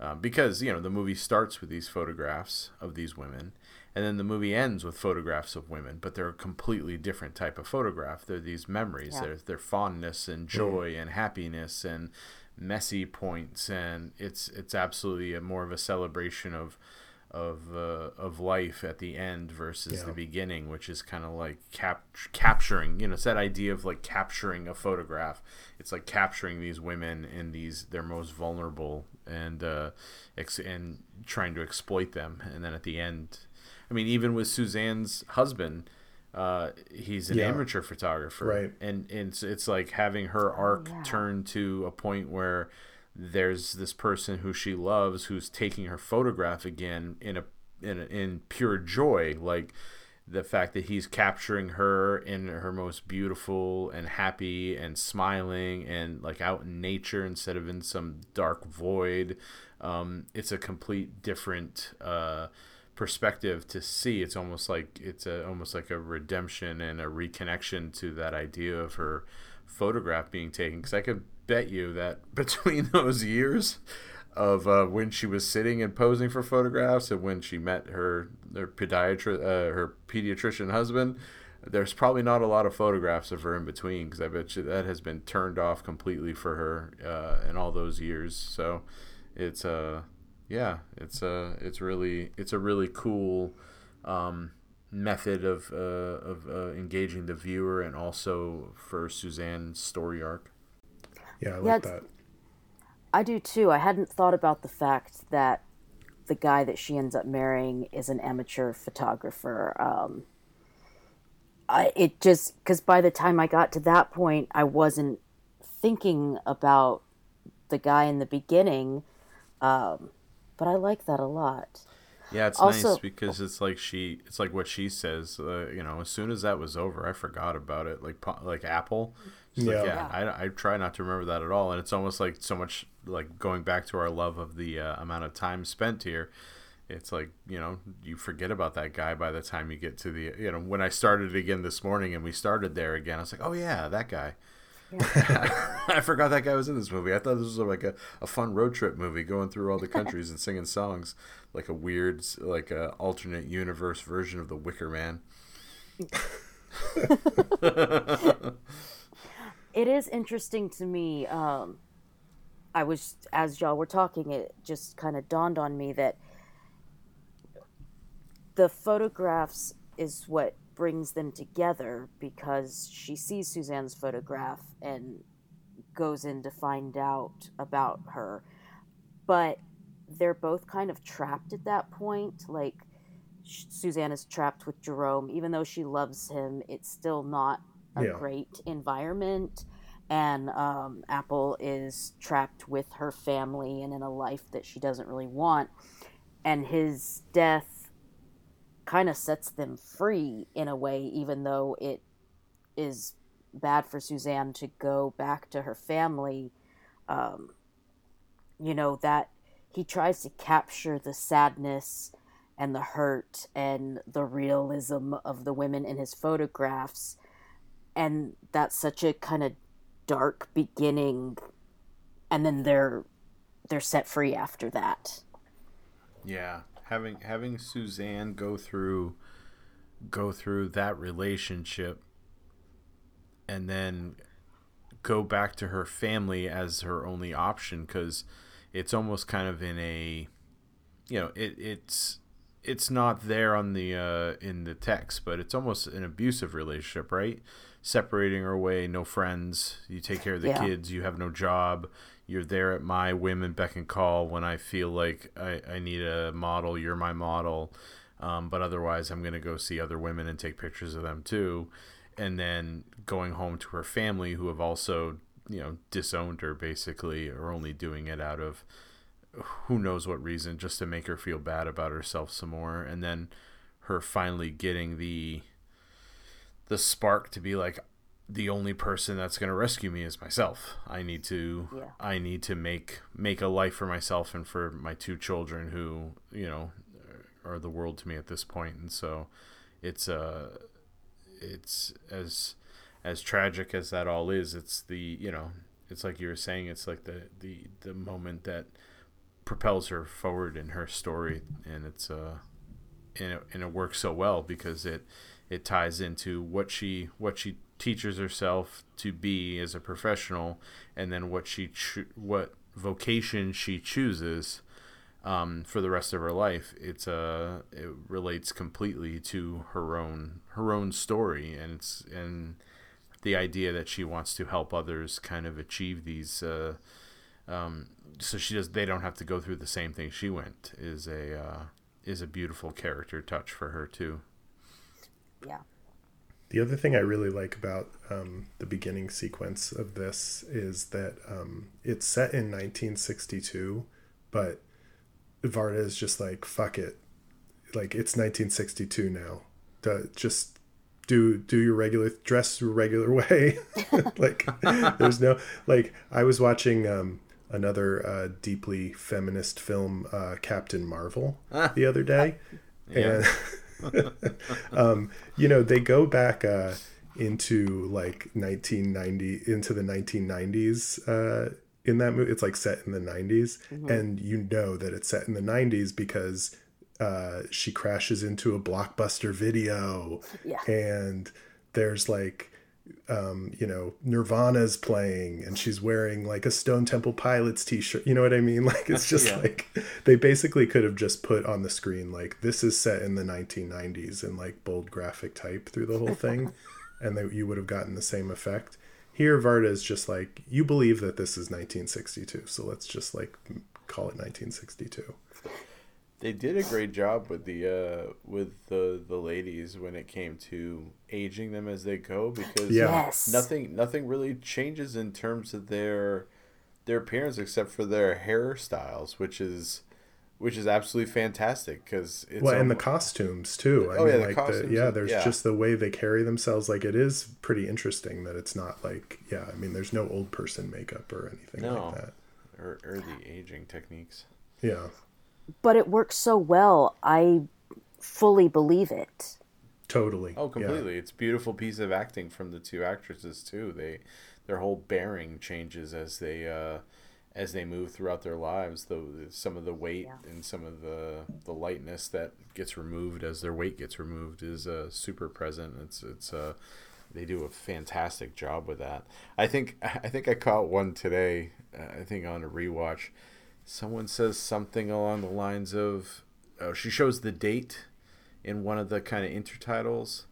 Um, because you know the movie starts with these photographs of these women, and then the movie ends with photographs of women, but they're a completely different type of photograph. They're these memories. Yeah. They're they're fondness and joy and happiness and messy points, and it's it's absolutely a more of a celebration of of uh, of life at the end versus Yeah. the beginning, which is kind of like cap- capturing. You know, it's that idea of like capturing a photograph. It's like capturing these women in these their most vulnerable and uh, ex- and trying to exploit them, and then at the end, I mean, even with Suzanne's husband. Uh, he's an Yeah. amateur photographer, Right. And and it's, it's like having her arc yeah. turn to a point where there's this person who she loves who's taking her photograph again in a in a, in pure joy like the fact that he's capturing her in her most beautiful and happy and smiling and like out in nature instead of in some dark void. Um, it's a complete different uh, perspective to see. It's almost like it's a, almost like a redemption and a reconnection to that idea of her photograph being taken. Because i could bet you that <laughs> between those years of uh, when she was sitting and posing for photographs and when she met her her uh, her pediatrician husband there's probably not a lot of photographs of her in between because I bet you that has been turned off completely for her uh, in all those years. So it's uh yeah it's uh it's really it's a really cool um, method of uh, of uh, engaging the viewer and also for Suzanne's story arc. Yeah, I Yeah, like that. I do too. I hadn't thought about the fact that the guy that she ends up marrying is an amateur photographer. Um, I it just because by the time I got to that point, I wasn't thinking about the guy in the beginning. Um, but I like that a lot. Yeah, it's Also- nice because it's like she, it's like what she says. Uh, you know, as soon as that was over, I forgot about it. Like, like Apple. She's like, Yeah. yeah, I, I try not to remember that at all. And it's almost like so much like going back to our love of the uh, amount of time spent here. It's like you know you forget about that guy by the time you get to the you know when I started again this morning and we started there again. I was like, oh yeah, that guy. <laughs> I forgot that guy was in this movie. I thought this was like a, a fun road trip movie going through all the countries and singing songs, like a weird, like a alternate universe version of the Wicker Man. <laughs> <laughs> It is interesting to me. Um, I was as y'all were talking, it just kind of dawned on me that the photographs is what brings them together because she sees Suzanne's photograph and goes in to find out about her. But they're both kind of trapped at that point. Like Suzanne is trapped with Jerome, even though she loves him. It's still not a Yeah. great environment. And um, Apple is trapped with her family and in a life that she doesn't really want. And his death kind of sets them free in a way, even though it is bad for Suzanne to go back to her family. Um, you know, that he tries to capture the sadness and the hurt and the realism of the women in his photographs and that's such a kind of dark beginning and then they're they're set free after that. Yeah having having suzanne go through go through that relationship and then go back to her family as her only option because it's almost kind of in a you know it, it's it's not there on the uh, in the text but it's almost an abusive relationship right separating her away no friends you take care of the yeah. kids you have no job you're there at my whim and beck and call when i feel like i, I need a model you're my model um, but otherwise i'm going to go see other women and take pictures of them too and then going home to her family who have also you know disowned her basically or only doing it out of who knows what reason just to make her feel bad about herself some more and then her finally getting the the spark to be like the only person that's going to rescue me is myself. I need to yeah. I need to make make a life for myself and for my two children who, you know, are the world to me at this point. And so it's uh it's as as tragic as that all is, it's the, you know, it's like you were saying it's like the the the moment that propels her forward in her story and it's uh and it, and it works so well because it it ties into what she what she teaches herself to be as a professional and then what she cho- what vocation she chooses um, for the rest of her life. It's uh it relates completely to her own her own story and it's and the idea that she wants to help others kind of achieve these uh, um, so she does they don't have to go through the same thing she went is a uh, is a beautiful character touch for her too yeah the other thing I really like about um, the beginning sequence of this is that um, it's set in 1962, but Varda is just like, fuck it. Like, it's 1962 now. just do do your regular dress your regular <laughs> way like there's no like i was watching um another uh deeply feminist film uh captain marvel the other day <laughs> yeah. and <laughs> um, you know, they go back uh, into like 1990 into the 1990s uh, in that movie. It's like set in the 90s, mm-hmm. and you know that it's set in the 90s because uh, she crashes into a blockbuster video, yeah. and there's like um, you know, Nirvana's playing and she's wearing like a Stone Temple Pilots t-shirt. You know what I mean? <laughs> Like it's <laughs> just yeah. like they basically could have just put on the screen like this is set in the 1990s in like bold graphic type through the whole thing <laughs> and that you would have gotten the same effect. Here Varda is just like you believe that this is 1962, so let's just like call it 1962 they did a great job with the uh, with the the ladies when it came to aging them as they go because yes. nothing nothing really changes in terms of their their appearance except for their hairstyles, which is which is absolutely fantastic because it's well, and the costumes too. I oh mean, yeah, the like costumes. The, yeah, there's yeah. just the way they carry themselves. Like it is pretty interesting that it's not like yeah. I mean, there's no old person makeup or anything no. like that, or or the aging techniques. Yeah but it works so well. I fully believe it. Totally. Oh, completely. Yeah. It's beautiful piece of acting from the two actresses too. They their whole bearing changes as they uh, as they move throughout their lives. The some of the weight yeah. and some of the the lightness that gets removed as their weight gets removed is uh, super present. It's it's uh, they do a fantastic job with that. I think I think I caught one today. Uh, I think on a rewatch someone says something along the lines of oh, she shows the date in one of the kind of intertitles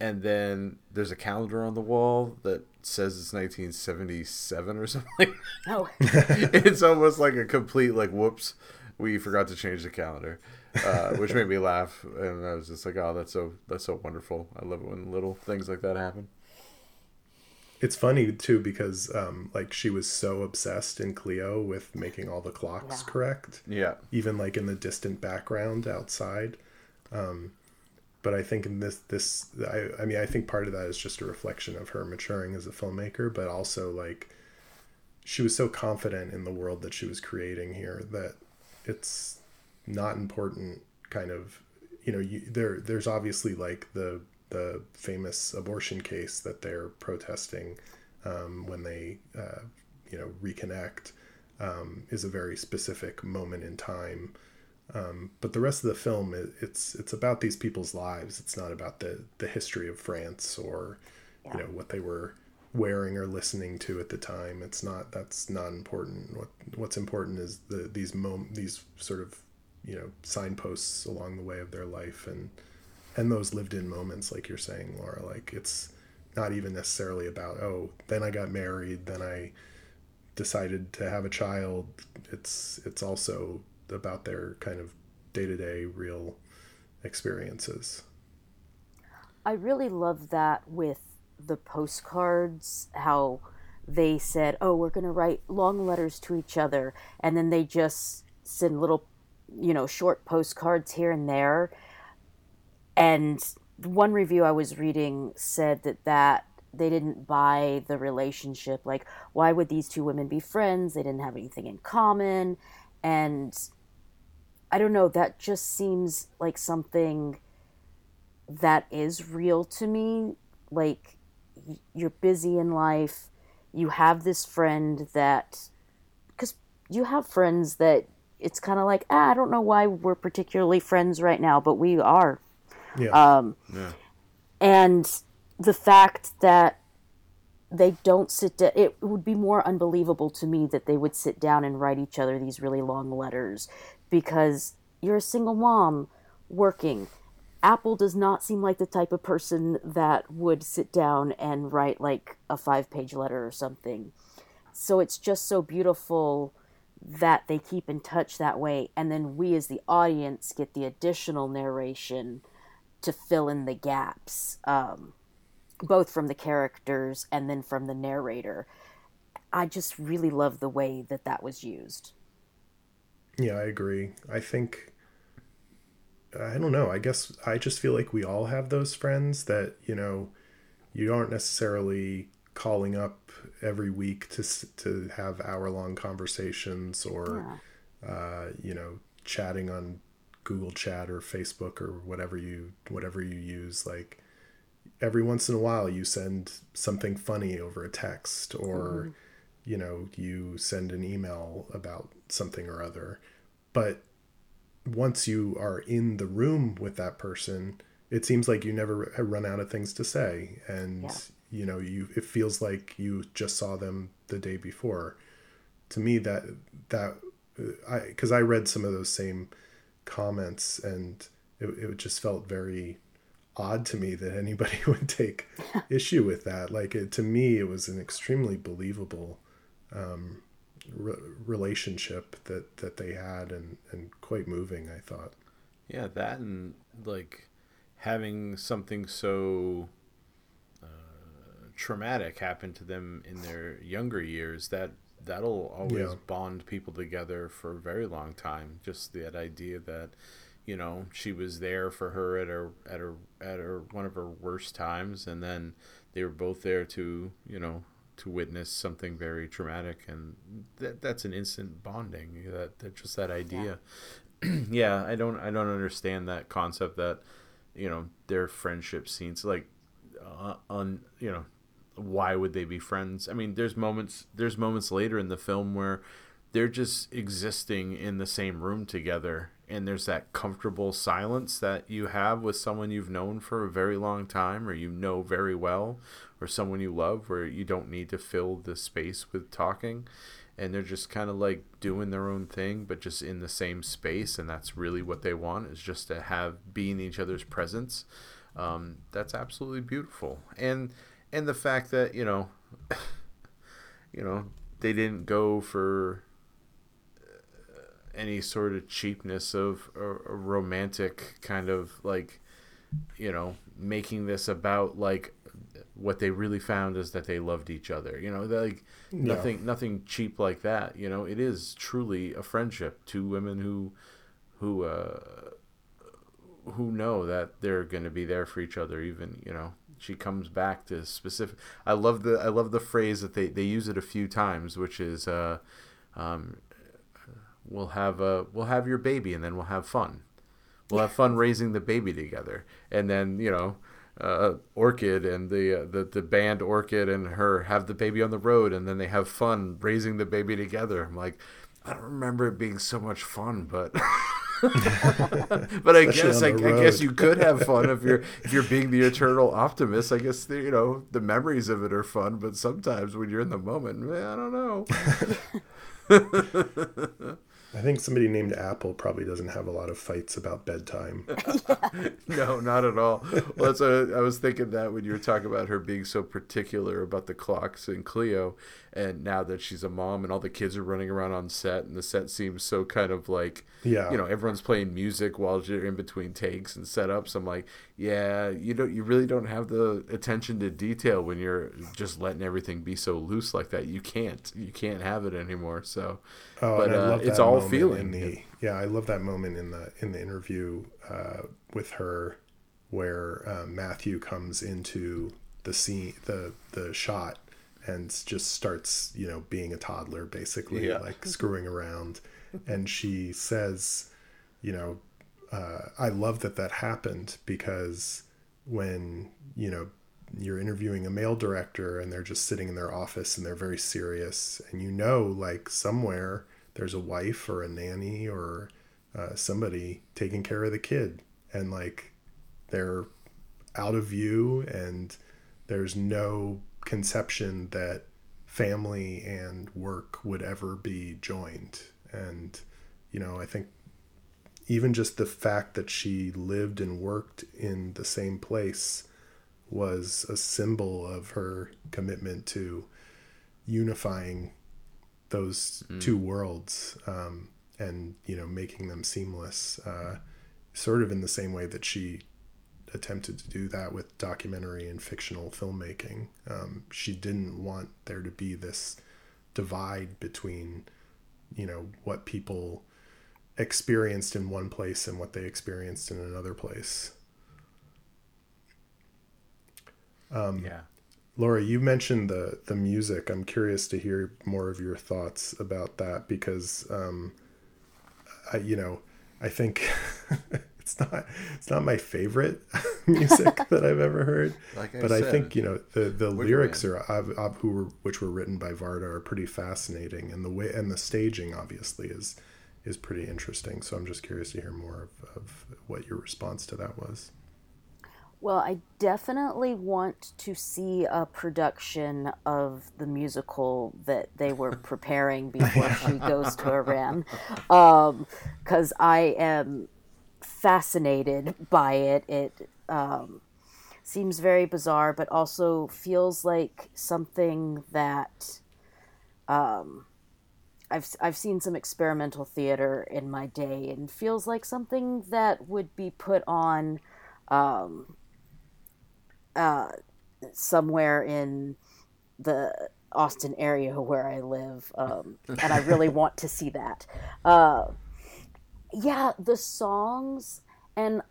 and then there's a calendar on the wall that says it's 1977 or <laughs> something. Oh <laughs> it's almost like a complete like whoops we forgot to change the calendar uh, which made me laugh and i was just like oh that's so that's so wonderful. I love it when little things like that happen it's funny too because um, like she was so obsessed in Cleo with making all the clocks yeah. correct. Yeah. Even like in the distant background outside. Um, but I think in this this I I mean I think part of that is just a reflection of her maturing as a filmmaker, but also like she was so confident in the world that she was creating here that it's not important kind of you know, you, there there's obviously like the the famous abortion case that they're protesting um, when they uh, you know reconnect um, is a very specific moment in time. Um, but the rest of the film, it, it's it's about these people's lives. It's not about the the history of France or yeah. you know what they were wearing or listening to at the time. It's not that's not important. What what's important is the these mom these sort of you know signposts along the way of their life and and those lived in moments like you're saying laura like it's not even necessarily about oh then i got married then i decided to have a child. It's it's also about their kind of day-to-day real experiences. I really love that with the postcards how they said oh we're going to write long letters to each other and then they just send little you know short postcards here and there and one review I was reading said that that they didn't buy the relationship. Like, why would these two women be friends? They didn't have anything in common. And I don't know, that just seems like something that is real to me. Like, you're busy in life, you have this friend that, because you have friends that it's kind of like, ah, I don't know why we're particularly friends right now, but we are yeah. Um, yeah. And the fact that they don't sit down, it would be more unbelievable to me that they would sit down and write each other these really long letters because you're a single mom working. Apple does not seem like the type of person that would sit down and write like a five page letter or something. So it's just so beautiful that they keep in touch that way. And then we, as the audience, get the additional narration to fill in the gaps, um, both from the characters and then from the narrator. I just really love the way that that was used. Yeah, I agree. I think I don't know. I guess I just feel like we all have those friends that, you know, you aren't necessarily calling up every week to to have hour-long conversations or yeah. uh, you know, chatting on Google Chat or Facebook or whatever you whatever you use like every once in a while you send something funny over a text or mm. you know you send an email about something or other but once you are in the room with that person it seems like you never run out of things to say and yeah. you know you it feels like you just saw them the day before to me that that uh, i because i read some of those same comments and it, it just felt very odd to me that anybody <laughs> would take <laughs> issue with that. Like it, to me it was an extremely believable um, re- relationship that that they had and and quite moving i thought. Yeah that and like having something so uh, traumatic happen to them in their younger years that that'll always yeah. bond people together for a very long time. Just that idea that you know she was there for her at her at her at her one of her worst times, and then they were both there to you know to witness something very traumatic, and that that's an instant bonding. That that just that idea. Yeah. <clears throat> yeah, I don't I don't understand that concept that you know their friendship scenes like uh, on you know why would they be friends? I mean, there's moments there's moments later in the film where they're just existing in the same room together and there's that comfortable silence that you have with someone you've known for a very long time or you know very well or someone you love where you don't need to fill the space with talking. And they're just kind of like doing their own thing but just in the same space and that's really what they want is just to have be in each other's presence. Um, that's absolutely beautiful. And and the fact that you know, <laughs> you know, they didn't go for uh, any sort of cheapness of a, a romantic kind of like, you know, making this about like what they really found is that they loved each other. You know, like nothing nothing cheap like that. You know, it is truly a friendship. Two women who who uh who know that they're going to be there for each other even, you know, she comes back to specific. I love the I love the phrase that they, they use it a few times, which is, uh, um, "We'll have a we'll have your baby and then we'll have fun." we'll have fun <laughs> raising the baby together and then you know uh, Orchid and the, uh, the the band Orchid and her have the baby on the road, and then they have fun raising the baby together. I'm like, I don't remember it being so much fun, but <laughs> <laughs> but I guess I, I, guess you could have fun if you're <laughs> if you're being the eternal optimist. I guess the, you know the memories of it are fun, but sometimes when you're in the moment, man, I don't know. <laughs> I think somebody named Apple probably doesn't have a lot of fights about bedtime. no, not at all. Well, that's a, I was thinking that when you were talking about her being so particular about the clocks in Cleo, and now that she's a mom and all the kids are running around on set, and the set seems so kind of like, yeah, you know, everyone's playing music while you're in between takes and setups. I'm like, yeah, you don't, you really don't have the attention to detail when you're just letting everything be so loose like that. You can't, you can't have it anymore. So, oh, but uh, it's all feeling. The, yeah, I love that moment in the in the interview uh, with her where uh, Matthew comes into the scene, the the shot, and just starts, you know, being a toddler, basically, yeah. like screwing around, <laughs> and she says, you know, uh, I love that that happened because when you know you're interviewing a male director and they're just sitting in their office and they're very serious and you know like somewhere there's a wife or a nanny or uh, somebody taking care of the kid and like they're out of view and there's no conception that family and work would ever be joined and you know i think even just the fact that she lived and worked in the same place was a symbol of her commitment to unifying those mm. two worlds um, and you know making them seamless uh, sort of in the same way that she attempted to do that with documentary and fictional filmmaking. Um, she didn't want there to be this divide between you know what people experienced in one place and what they experienced in another place. Um, yeah. Laura, you mentioned the the music. I'm curious to hear more of your thoughts about that because, um, I, you know, I think <laughs> it's not it's not my favorite <laughs> music <laughs> that I've ever heard. Like I but said, I think you know the the lyrics are who were, which were written by Varda are pretty fascinating, and the way and the staging obviously is is pretty interesting. So I'm just curious to hear more of, of what your response to that was. Well, I definitely want to see a production of the musical that they were preparing before she goes to Iran. Because <laughs> um, I am fascinated by it. It um, seems very bizarre, but also feels like something that. Um, I've, I've seen some experimental theater in my day and feels like something that would be put on um, uh, somewhere in the Austin area where I live, um, and I really want to see that. Uh, yeah, the songs, and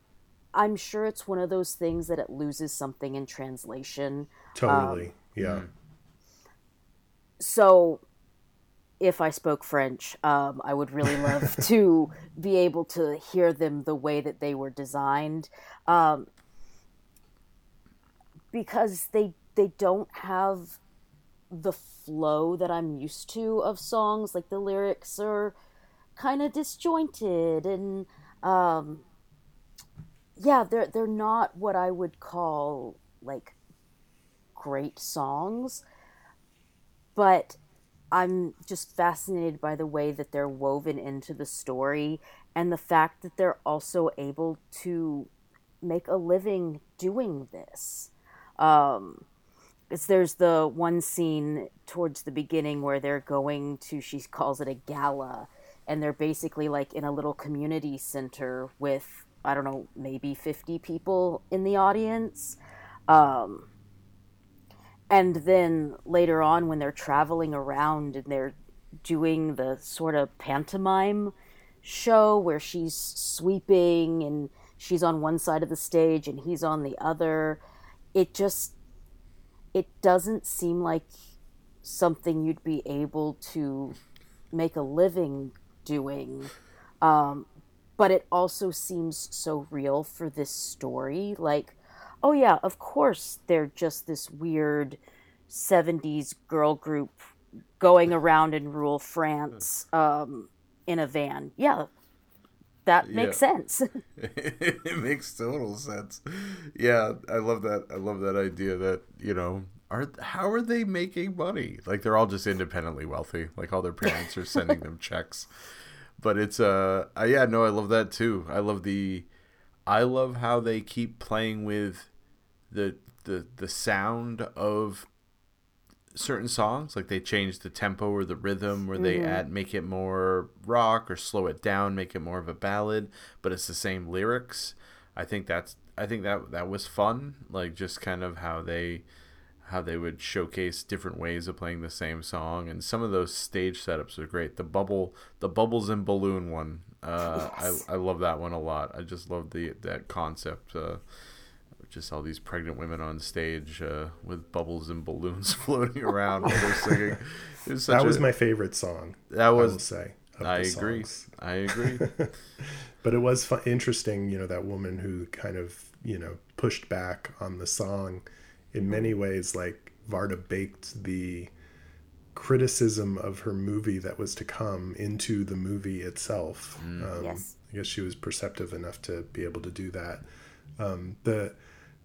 I'm sure it's one of those things that it loses something in translation. Totally, um, yeah. So, if I spoke French, um, I would really love <laughs> to be able to hear them the way that they were designed. Um, because they they don't have the flow that I'm used to of songs. Like the lyrics are kind of disjointed and um, yeah, they're they're not what I would call like great songs, but I'm just fascinated by the way that they're woven into the story and the fact that they're also able to make a living doing this. Um, it's there's the one scene towards the beginning where they're going to she calls it a gala and they're basically like in a little community center with i don't know maybe 50 people in the audience. Um, and then later on when they're traveling around and they're doing the sort of pantomime show where she's sweeping and she's on one side of the stage and he's on the other it just it doesn't seem like something you'd be able to make a living doing um, but it also seems so real for this story. Like, oh yeah, of course they're just this weird 70s girl group going around in rural France um, in a van. Yeah, that makes yeah. sense. <laughs> <laughs> it makes total sense. Yeah, I love that. I love that idea that, you know, are how are they making money? Like they're all just independently wealthy. Like all their parents are sending them <laughs> checks. But it's uh, yeah, no, I love that too. I love the I love how they keep playing with the the the sound of certain songs like they change the tempo or the rhythm or they mm-hmm. add make it more rock or slow it down make it more of a ballad but it's the same lyrics i think that's i think that that was fun like just kind of how they how they would showcase different ways of playing the same song and some of those stage setups are great the bubble the bubbles and balloon one uh, yes. I, I love that one a lot i just love the that concept uh, just all these pregnant women on stage uh, with bubbles and balloons <laughs> floating around while they're singing. <laughs> Was that was a, my favorite song. That was. I will say. I agree. I <laughs> agree. but it was fun, interesting, you know, that woman who kind of, you know, pushed back on the song in many ways, like Varda baked the criticism of her movie that was to come into the movie itself. Mm. Um, yes. I guess she was perceptive enough to be able to do that. Um, the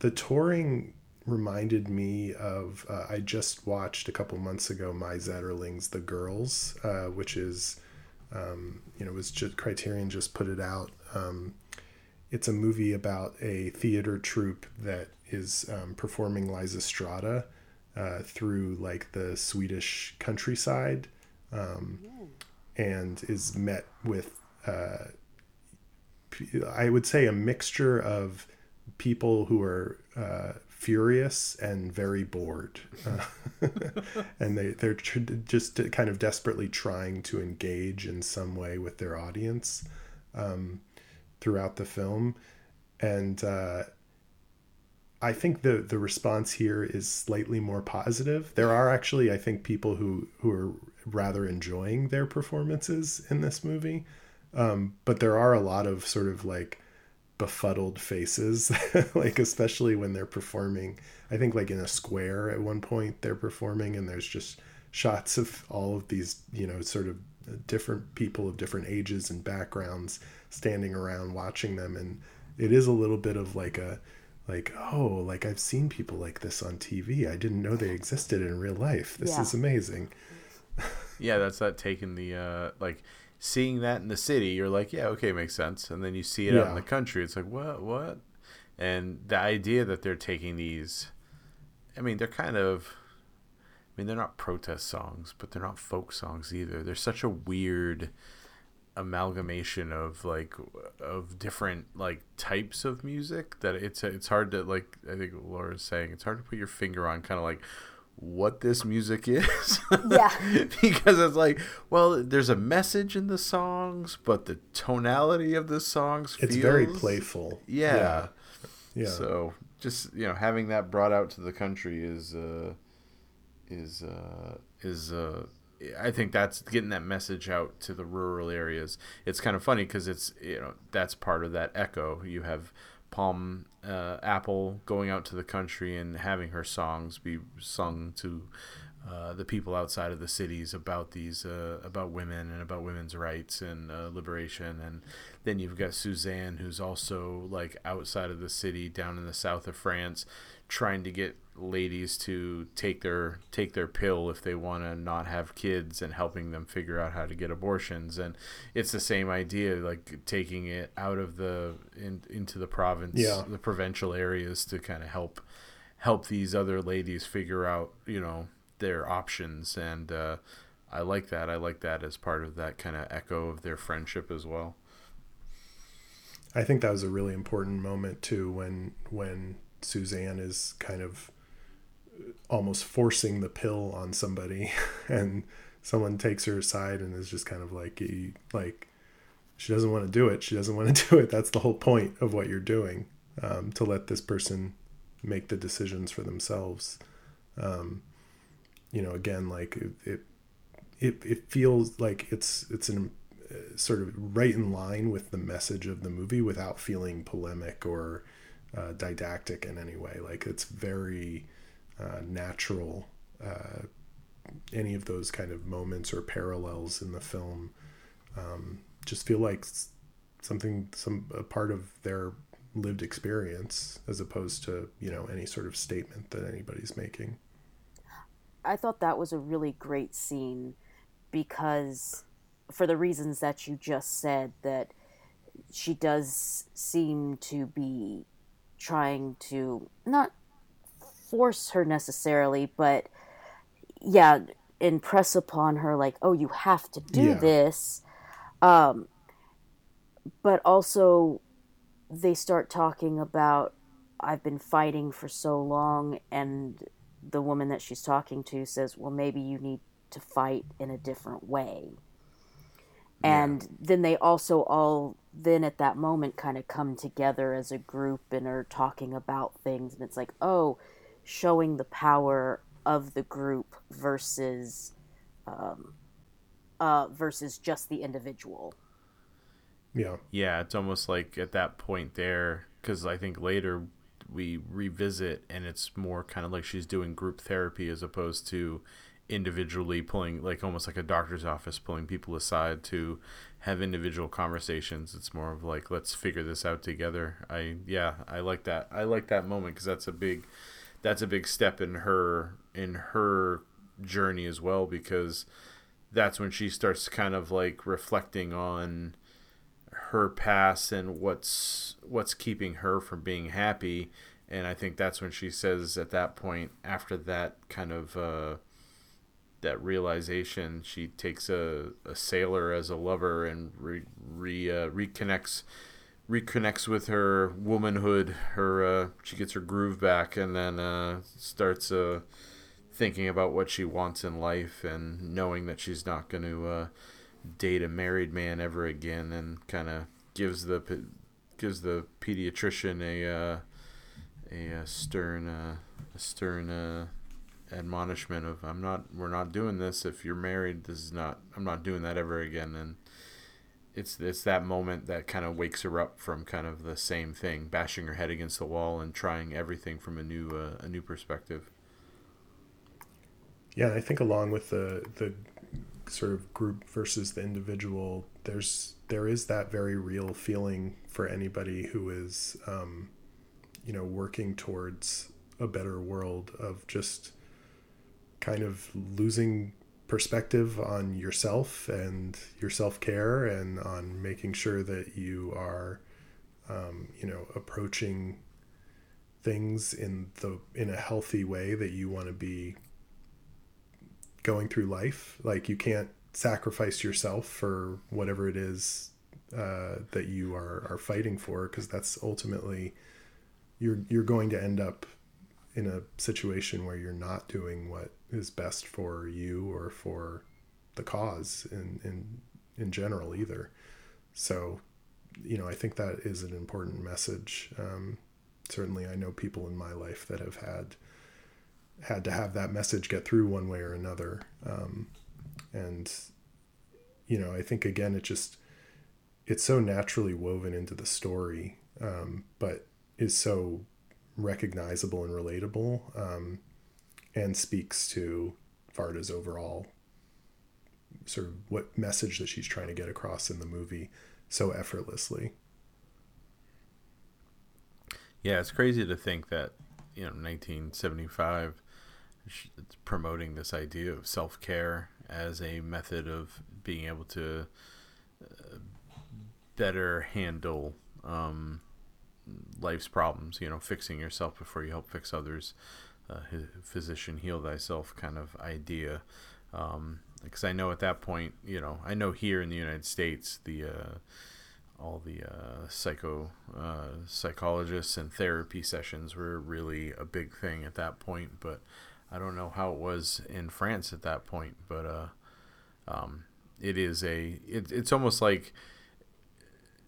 the touring reminded me of uh, I just watched a couple months ago Mai Zetterling's The Girls, uh, which is um, you know was just Criterion just put it out. Um, it's a movie about a theater troupe that is um, performing Lysistrata uh, through like the Swedish countryside, um, and is met with uh, I would say a mixture of people who are uh, furious and very bored, <laughs> and they they're tr- just kind of desperately trying to engage in some way with their audience um, throughout the film, and uh, I think the the response here is slightly more positive. There are actually, I think, people who who are rather enjoying their performances in this movie, um, but there are a lot of sort of like befuddled faces <laughs> like especially when they're performing. I think like in a square at one point they're performing and there's just shots of all of these you know sort of different people of different ages and backgrounds standing around watching them. And it is a little bit of like a like oh like i've seen people like this on tv i didn't know they existed in real life this yeah. is amazing yeah that's that taking the uh like seeing that in the city, you're like, yeah, okay, makes sense. And then you see it yeah. out in the country, it's like, what, what? And the idea that they're taking these, I mean, they're kind of, I mean, they're not protest songs, but they're not folk songs either. They're such a weird amalgamation of like of different like types of music that it's it's hard to like I think Laura's saying it's hard to put your finger on kind of like what this music is. Yeah. <laughs> because it's like, well, there's a message in the songs, but the tonality of the songs It's very playful. Yeah. yeah. Yeah. So, just, you know, having that brought out to the country is uh is uh is uh I think that's getting that message out to the rural areas. It's kind of funny because it's you know that's part of that echo. You have Pomme uh, Apple going out to the country and having her songs be sung to uh, the people outside of the cities about these uh, about women and about women's rights and uh, liberation and then you've got Suzanne who's also like outside of the city down in the south of France trying to get ladies to take their take their pill if they want to not have kids and helping them figure out how to get abortions. And it's the same idea like taking it out of the in, into the province yeah. the provincial areas to kind of help help these other ladies figure out you know their options. And uh, I like that. I like that as part of that kind of echo of their friendship as well. I think that was a really important moment too when when Suzanne is kind of almost forcing the pill on somebody <laughs> and someone takes her aside and is just kind of like like she doesn't want to do it she doesn't want to <laughs> do it. That's the whole point of what you're doing um, to let this person make the decisions for themselves. Um, you know again like it, it it, feels like it's it's an sort of right in line with the message of the movie without feeling polemic or uh, didactic in any way. Like it's very uh, natural. Uh, any of those kind of moments or parallels in the film um, just feel like something, some a part of their lived experience, as opposed to you know any sort of statement that anybody's making. I thought that was a really great scene because for the reasons that you just said that she does seem to be trying to not force her necessarily but yeah impress upon her like oh you have to do yeah. this um but also they start talking about I've been fighting for so long and the woman that she's talking to says well maybe you need to fight in a different way and yeah. then they also all then at that moment kind of come together as a group and are talking about things and it's like oh showing the power of the group versus um, uh, versus just the individual. Yeah. Yeah it's almost like at that point there because i think later we revisit and it's more kind of like she's doing group therapy as opposed to individually pulling like almost like a doctor's office pulling people aside to have individual conversations. It's more of like let's figure this out together. I yeah i like that. I like that moment because that's a big that's a big step in her in her journey as well because that's when she starts kind of like reflecting on her past and what's what's keeping her from being happy. And i think that's when she says at that point after that kind of uh that realization, she takes a, a sailor as a lover and re, re uh, reconnects reconnects with her womanhood. Her uh, she gets her groove back, and then uh, starts uh, thinking about what she wants in life, and knowing that she's not going to uh, date a married man ever again, and kind of gives the gives the pediatrician a uh, a, a stern a stern admonishment of I'm not we're not doing this. If you're married this is not I'm not doing that ever again. And it's it's that moment that kind of wakes her up from kind of the same thing bashing her head against the wall and trying everything from a new uh, a new perspective. Yeah I think along with the the sort of group versus the individual there's there is that very real feeling for anybody who is um, you know working towards a better world of just kind of losing perspective on yourself and your self care and on making sure that you are, um, you know, approaching things in the in a healthy way that you want to be going through life. Like you can't sacrifice yourself for whatever it is uh, that you are are fighting for, because that's ultimately you're you're going to end up in a situation where you're not doing what is best for you or for the cause in in in general either. So, you know, I think that is an important message. Um, certainly, I know people in my life that have had had to have that message get through one way or another. Um, and you know, I think again, it just it's so naturally woven into the story, um, but is so recognizable and relatable. Um, and speaks to Varda's overall sort of what message that she's trying to get across in the movie so effortlessly. Yeah, it's crazy to think that, you know, 1975 it's promoting this idea of self-care as a method of being able to uh, better handle um, life's problems, you know, fixing yourself before you help fix others uh, physician heal thyself kind of idea. Because um, I know at that point, you know, I know here in the United States, the uh, all the uh, psycho uh, psychologists and therapy sessions were really a big thing at that point. But I don't know how it was in France at that point. But uh, um, it is a it, it's almost like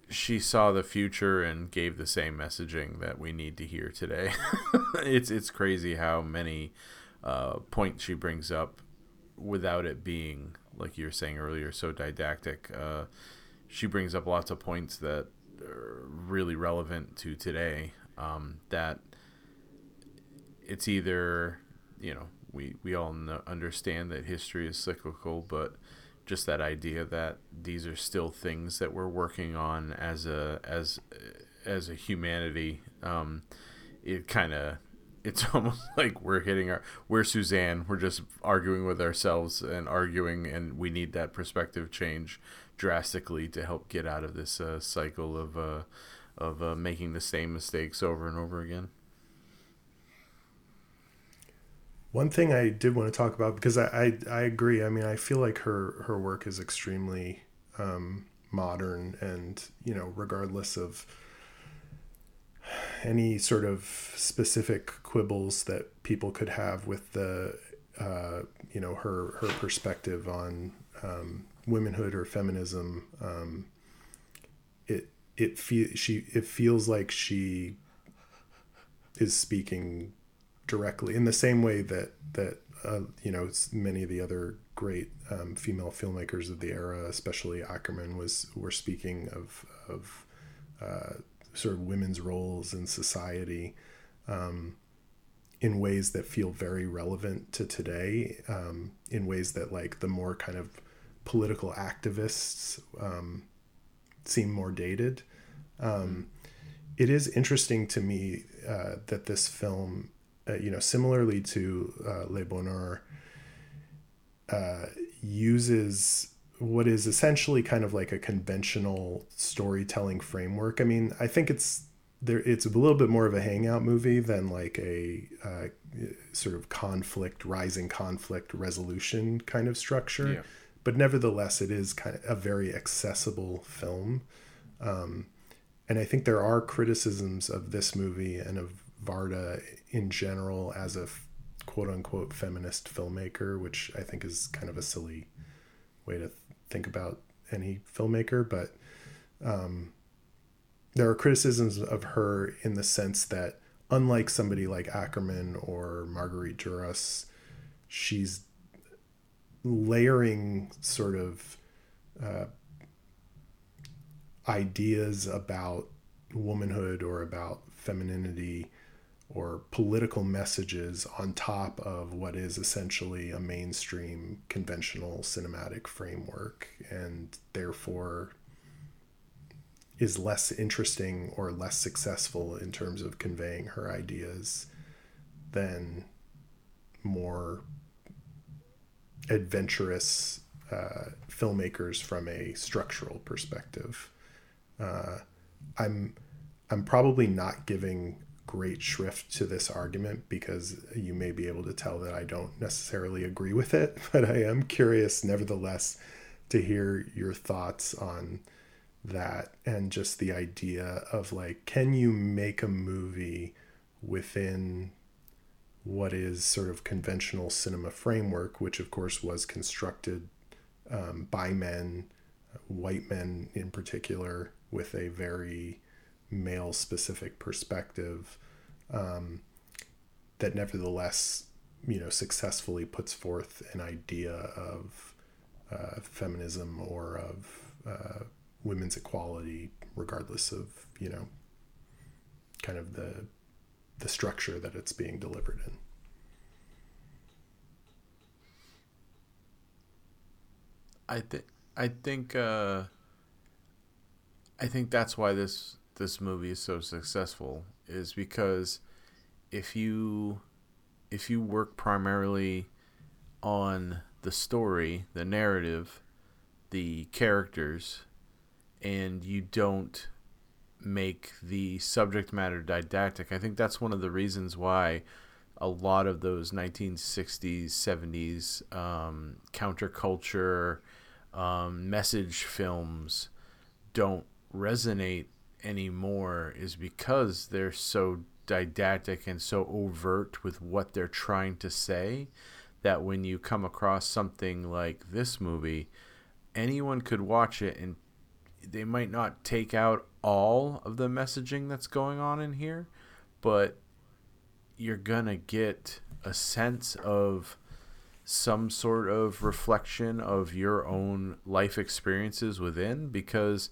she saw the future and gave the same messaging that we need to hear today. <laughs> it's it's crazy how many uh, points she brings up without it being like you were saying earlier so didactic. Uh, she brings up lots of points that are really relevant to today. Um, that it's either you know we we all know, understand that history is cyclical, but just that idea that these are still things that we're working on as a as as a humanity. Um, it kind of it's <laughs> almost like we're hitting our we're Suzanne. We're just arguing with ourselves and arguing, and we need that perspective change drastically to help get out of this uh, cycle of uh, of uh, making the same mistakes over and over again. One thing I did want to talk about because I, I, I agree. I mean, I feel like her her work is extremely um, modern, and you know, regardless of any sort of specific quibbles that people could have with the uh, you know her her perspective on um, womanhood or feminism. Um, it it feel she it feels like she is speaking directly in the same way that that uh, you know many of the other great um, female filmmakers of the era, especially Akerman, was were speaking of of uh, sort of women's roles in society um, in ways that feel very relevant to today, um, in ways that like the more kind of political activists um, seem more dated. Um, it is interesting to me uh, that this film, uh, you know, similarly to uh, Le Bonheur, uh, uses what is essentially kind of like a conventional storytelling framework. I mean, I think it's there. It's a little bit more of a hangout movie than like a uh, sort of conflict, rising conflict resolution kind of structure. Yeah. But nevertheless, it is kind of a very accessible film. Um, and I think there are criticisms of this movie and of Varda in general as a quote unquote feminist filmmaker, which I think is kind of a silly way to think about any filmmaker, but um, there are criticisms of her in the sense that, unlike somebody like Akerman or Marguerite Duras, she's layering sort of uh, ideas about womanhood or about femininity or political messages on top of what is essentially a mainstream conventional cinematic framework and therefore is less interesting or less successful in terms of conveying her ideas than more adventurous uh, filmmakers from a structural perspective. Uh, I'm I'm probably not giving great shrift to this argument because you may be able to tell that I don't necessarily agree with it, <laughs> but I am curious, nevertheless, to hear your thoughts on that and just the idea of like, can you make a movie within what is sort of conventional cinema framework, which of course was constructed um, by men, white men in particular, with a very male specific perspective um, that nevertheless you know successfully puts forth an idea of uh, feminism or of uh, women's equality regardless of you know kind of the the structure that it's being delivered in. I think I think uh, I think that's why this this movie is so successful is because if you if you work primarily on the story, the narrative, the characters, and you don't make the subject matter didactic, I think that's one of the reasons why a lot of those 1960s, 70s um, counterculture um, message films don't resonate anymore is because they're so didactic and so overt with what they're trying to say that when you come across something like this movie, anyone could watch it and they might not take out all of the messaging that's going on in here, but you're gonna get a sense of some sort of reflection of your own life experiences within because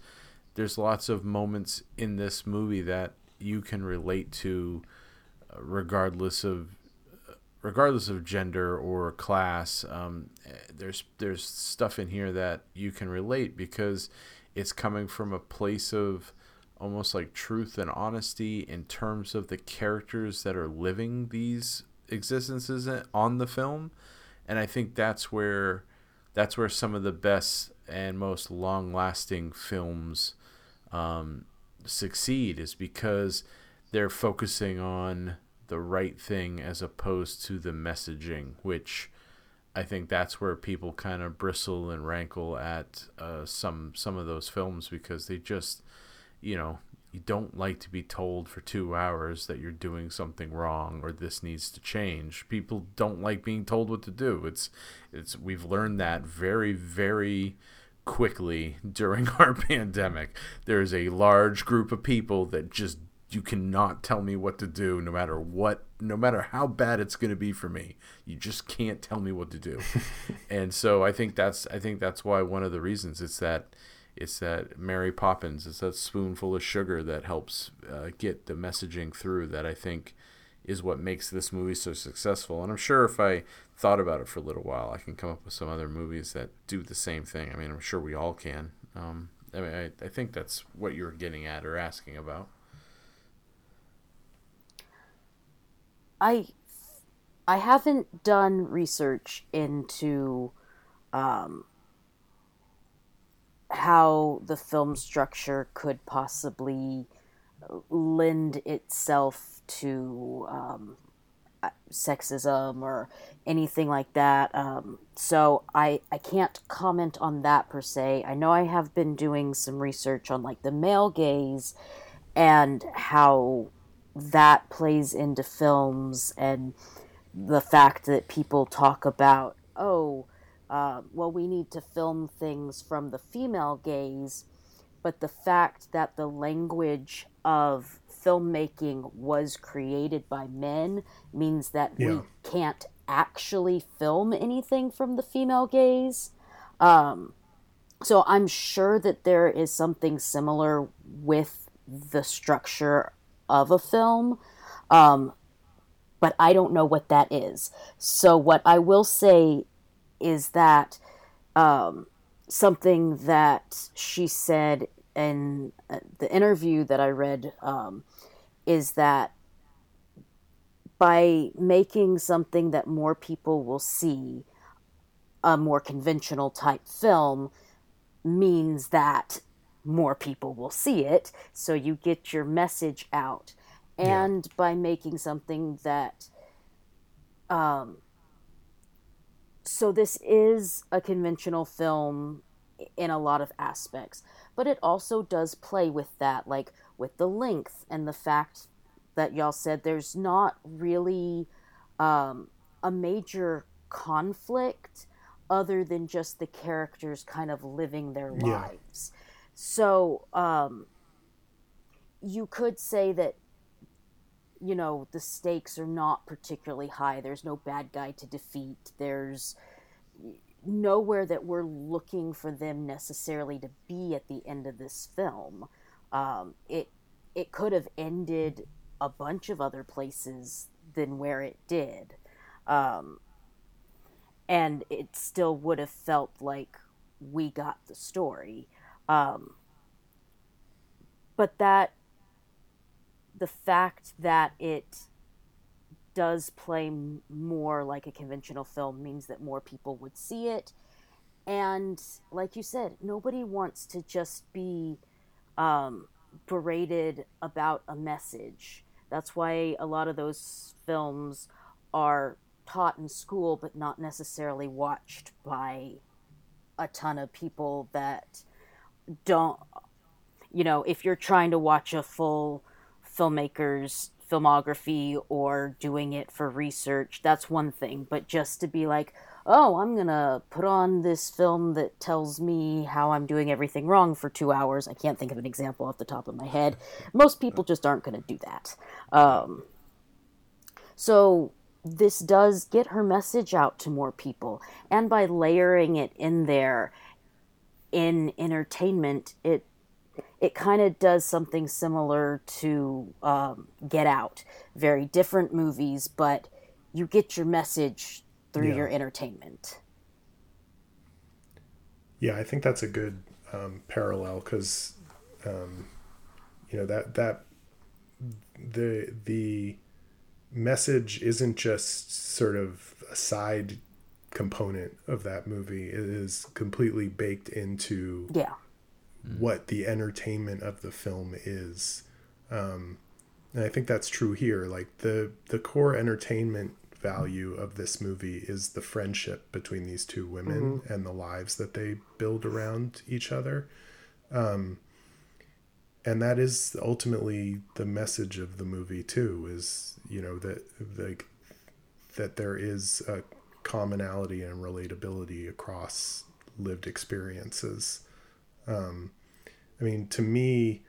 there's lots of moments in this movie that you can relate to uh, regardless of regardless of gender or class. Um, there's there's stuff in here that you can relate because it's coming from a place of almost like truth and honesty in terms of the characters that are living these existences on the film. And I think that's where that's where some of the best and most long lasting films um, succeed is because they're focusing on the right thing as opposed to the messaging, which I think that's where people kind of bristle and rankle at uh, some some of those films because they just, you know, you don't like to be told for two hours that you're doing something wrong or this needs to change. People don't like being told what to do. It's it's we've learned that very very quickly during <laughs> our pandemic. There is a large group of people that just you cannot tell me what to do no matter what no matter how bad it's going to be for me you just can't tell me what to do <laughs> and so i think that's i think that's why one of the reasons it's that it's that Mary Poppins. It's that spoonful of sugar that helps uh, get the messaging through. That I think is what makes this movie so successful. And I'm sure if I thought about it for a little while, I can come up with some other movies that do the same thing. I mean, I'm sure we all can. Um, I mean, I, I think that's what you are getting at or asking about. I I haven't done research into um, how the film structure could possibly lend itself to um, sexism or anything like that. Um, so I I can't comment on that per se. I know I have been doing some research on like the male gaze and how that plays into films and the fact that people talk about oh uh, well, we need to film things from the female gaze, but the fact that the language of filmmaking was created by men means that yeah. we can't actually film anything from the female gaze. Um, so I'm sure that there is something similar with the structure of a film. Um, but I don't know what that is. So, what I will say is that um, something that she said in uh, the interview that I read um, is that by making something that more people will see, a more conventional type film, means that more people will see it. So you get your message out. And yeah. by making something that um, so this is a conventional film in a lot of aspects but it also does play with that like with the length and the fact that y'all said there's not really um, a major conflict other than just the characters kind of living their lives. Yeah. so um, you could say that you know the stakes are not particularly high. There's no bad guy to defeat. There's nowhere that we're looking for them necessarily to be at the end of this film um, it it could have ended a bunch of other places than where it did um, and it still would have felt like we got the story um, but that the fact that it does play more like a conventional film means that more people would see it. And like you said, nobody wants to just be um, berated about a message. That's why a lot of those films are taught in school, but not necessarily watched by a ton of people that don't, you know, if you're trying to watch a full filmmakers filmography or doing it for research that's one thing but just to be like oh i'm gonna put on this film that tells me how i'm doing everything wrong for two hours i can't think of an example off the top of my head most people just aren't gonna do that um, so this does get her message out to more people. And by layering it in there in entertainment, it it kind of does something similar to um, Get Out. Very different movies, but you get your message through yeah. your entertainment. Yeah, I think that's a good um, parallel because, um, you know, that that the the message isn't just sort of a side component of that movie. It is completely baked into yeah what the entertainment of the film is. Um, and I think that's true here. Like the the core entertainment value of this movie is the friendship between these two women mm-hmm. and the lives that they build around each other. Um, and that is ultimately the message of the movie too is you know that like that there is a commonality and relatability across lived experiences um, i mean to me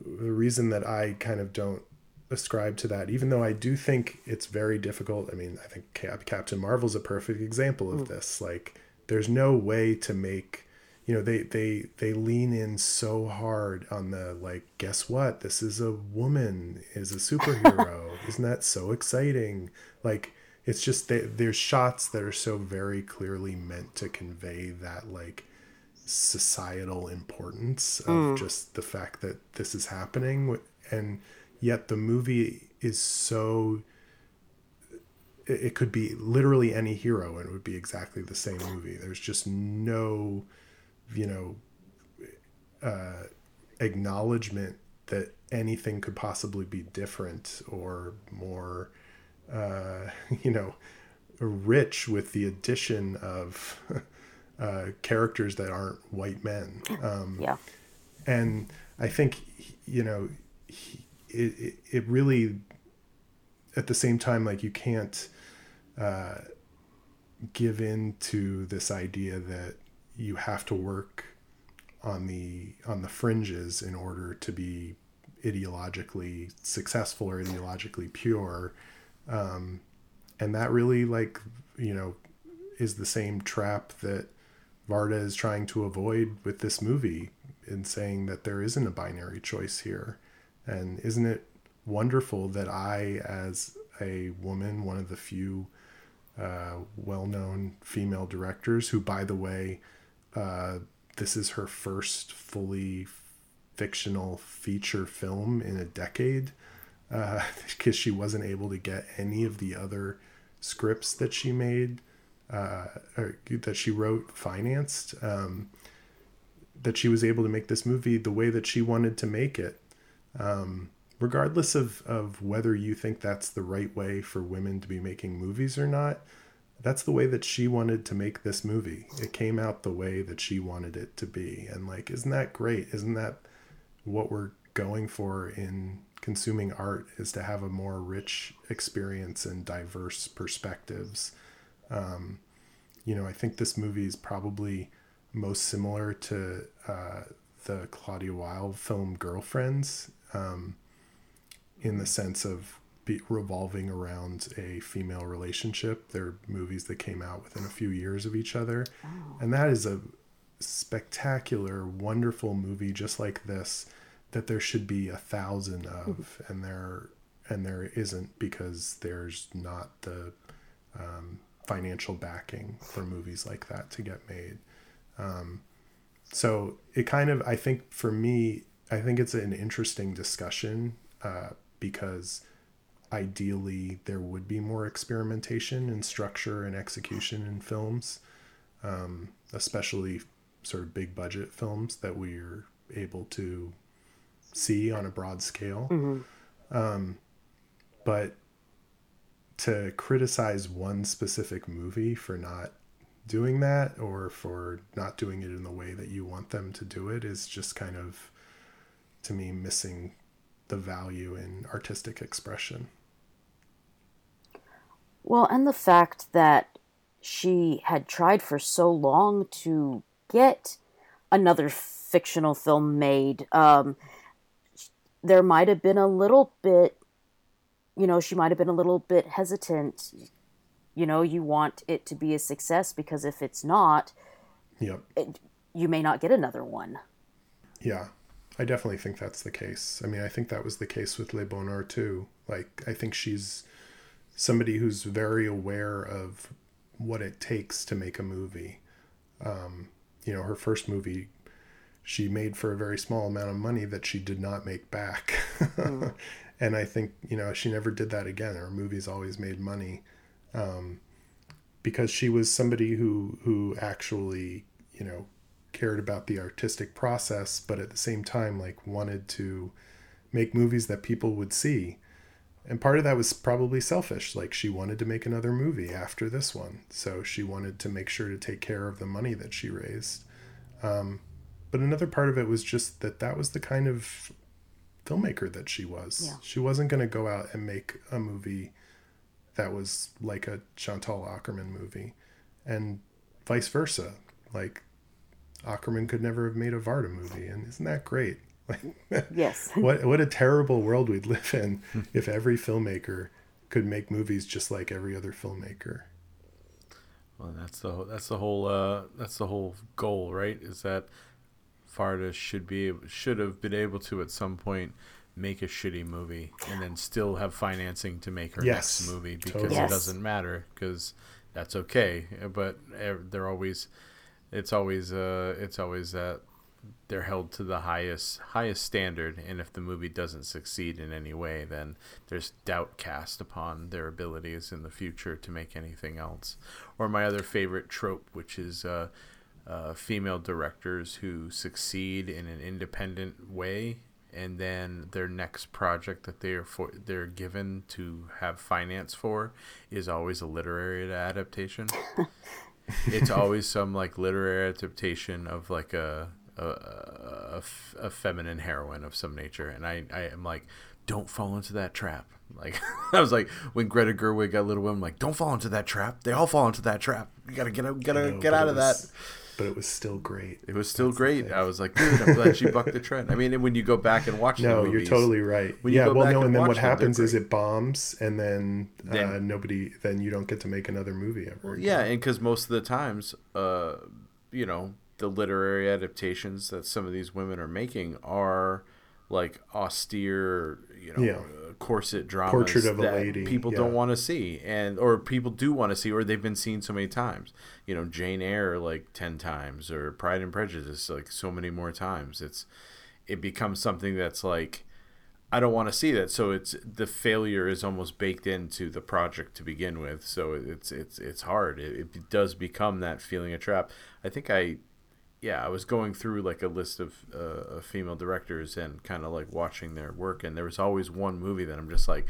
the reason that i kind of don't ascribe to that even though i do think it's very difficult. I mean i think Cap- captain marvel's a perfect example of mm. this. Like there's no way to make you know they they they lean in so hard on the like guess what? This is a woman is a superhero. <laughs> Isn't that so exciting? Like it's just they, there's shots that are so very clearly meant to convey that like societal importance of mm. just the fact that this is happening. And yet the movie is so it could be literally any hero and it would be exactly the same movie there's just no you know, uh, acknowledgement that anything could possibly be different or more, uh, <laughs> you know, rich with the addition of <laughs> uh, characters that aren't white men. Um, yeah. And I think, you know, he, it, it really, at the same time, like you can't uh, give in to this idea that you have to work on the on the fringes in order to be ideologically successful or ideologically pure. Um, and that really like you know is the same trap that Varda is trying to avoid with this movie in saying that there isn't a binary choice here and isn't it wonderful that I as a woman one of the few uh, well-known female directors who by the way uh, this is her first fully fictional feature film in a decade because uh, <laughs> she wasn't able to get any of the other scripts that she made uh, or that she wrote financed um, that she was able to make this movie the way that she wanted to make it um, regardless of, of whether you think that's the right way for women to be making movies or not that's the way that she wanted to make this movie. It came out the way that she wanted it to be. And like, isn't that great? Isn't that what we're going for in consuming art is to have a more rich experience and diverse perspectives. Um, you know, I think this movie is probably most similar to uh, the Claudia Weill film Girlfriends um, in the sense of be revolving around a female relationship. They're movies that came out within a few years of each other. Oh. And that is a spectacular, wonderful movie just like this that there should be a thousand of and there and there isn't because there's not the um, financial backing for movies like that to get made. Um, so it kind of, I think for me, I think it's an interesting discussion uh, because ideally there would be more experimentation in structure and execution in films, um, especially sort of big budget films that we're able to see on a broad scale. Mm-hmm. Um, but to criticize one specific movie for not doing that or for not doing it in the way that you want them to do it is just kind of to me missing the value in artistic expression. Well, and the fact that she had tried for so long to get another fictional film made, um, there might have been a little bit you know, she might have been a little bit hesitant. You know, you want it to be a success because if it's not, Yep. it, you may not get another one. Yeah, I definitely think that's the case. I mean, I think that was the case with Le Bonheur too. Like, I think she's somebody who's very aware of what it takes to make a movie. Um, you know, her first movie, she made for a very small amount of money that she did not make back. <laughs> and I think, you know, she never did that again. Her movies always made money. Um, because she was somebody who who actually, you know, cared about the artistic process, but at the same time, like wanted to make movies that people would see. And part of that was probably selfish. Like she wanted to make another movie after this one. So she wanted to make sure to take care of the money that she raised. Um, but another part of it was just that that was the kind of filmmaker that she was. Yeah. She wasn't going to go out and make a movie that was like a Chantal Akerman movie and vice versa. Like Akerman could never have made a Varda movie, and isn't that great? <laughs> Like, Yes. <laughs> what what a terrible world we'd live in <laughs> if every filmmaker could make movies just like every other filmmaker. Well, that's the that's the whole uh, that's the whole goal, right? Is that Varda should be should have been able to at some point make a shitty movie and then still have financing to make her Yes, next movie because totally. it Yes. doesn't matter because that's okay. But eh, they're always it's always uh it's always that they're held to the highest highest standard and if the movie doesn't succeed in any way then there's doubt cast upon their abilities in the future to make anything else. Or my other favorite trope which is uh, uh, female directors who succeed in an independent way and then their next project that they are for they're given to have finance for is always a literary adaptation <laughs> it's <laughs> always some like literary adaptation of like a a a feminine heroine of some nature and I, I am like don't fall into that trap. Like <laughs> i was like when greta gerwig got little women I'm like don't fall into that trap. They all fall into that trap. You gotta get out gotta No, get out of that But it was still great. it was still That's great i was like dude i'm glad she bucked the trend i mean and when you go back and watch No, the you're totally right. Yeah, well, no, and and then what them, happens is it bombs, and then, uh, nobody, then you don't get to make another movie ever. again. Yeah, and because most of the times, uh, you know, the literary adaptations that some of these women are making are like austere, you know, Yeah. Corset dramas Portrait of a that Lady, people yeah. don't want to see, and or people do want to see, or they've been seen so many times. You know, Jane Eyre like ten times, or Pride and Prejudice like so many more times. It's it becomes something that's like. I don't want to see that. So it's the failure is almost baked into the project to begin with. So it's it's it's hard. It, it does become that feeling a trap. I think I, yeah, I was going through like a list of, uh, of female directors and kind of like watching their work, and there was always one movie that I'm just like,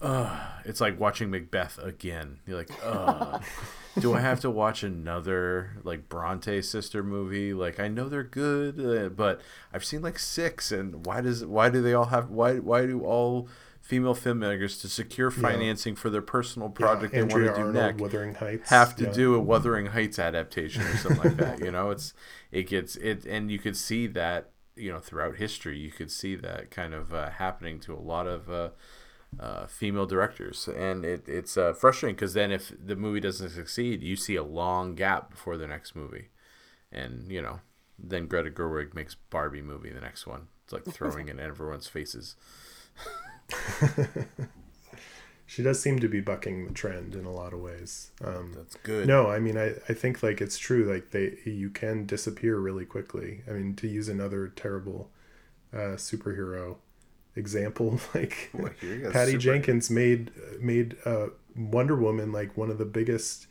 ugh. It's like watching Macbeth again. You're like, ugh. <laughs> do I have to watch another like Bronte sister movie? Like I know they're good, uh, but I've seen like six, and why does why do they all have why why do all female filmmakers to secure financing for their personal project they Andrea want to do Arnold, next Wuthering Heights. have to yeah. do a Wuthering Heights adaptation or something like that? You know, it's it gets it, and you could see that you know throughout history, you could see that kind of uh, happening to a lot of. Uh, uh, female directors, and it, it's uh, frustrating because then if the movie doesn't succeed, you see a long gap before the next movie, and you know, then Greta Gerwig makes Barbie movie the next one. It's like throwing in everyone's faces. <laughs> <laughs> She does seem to be bucking the trend in a lot of ways. Um, That's good. no, I mean, I, I think like it's true. Like they, you can disappear really quickly. I mean, to use another terrible uh, superhero example, <laughs> like Boy, here you go, Patty super- Jenkins made made uh, Wonder Woman like one of the biggest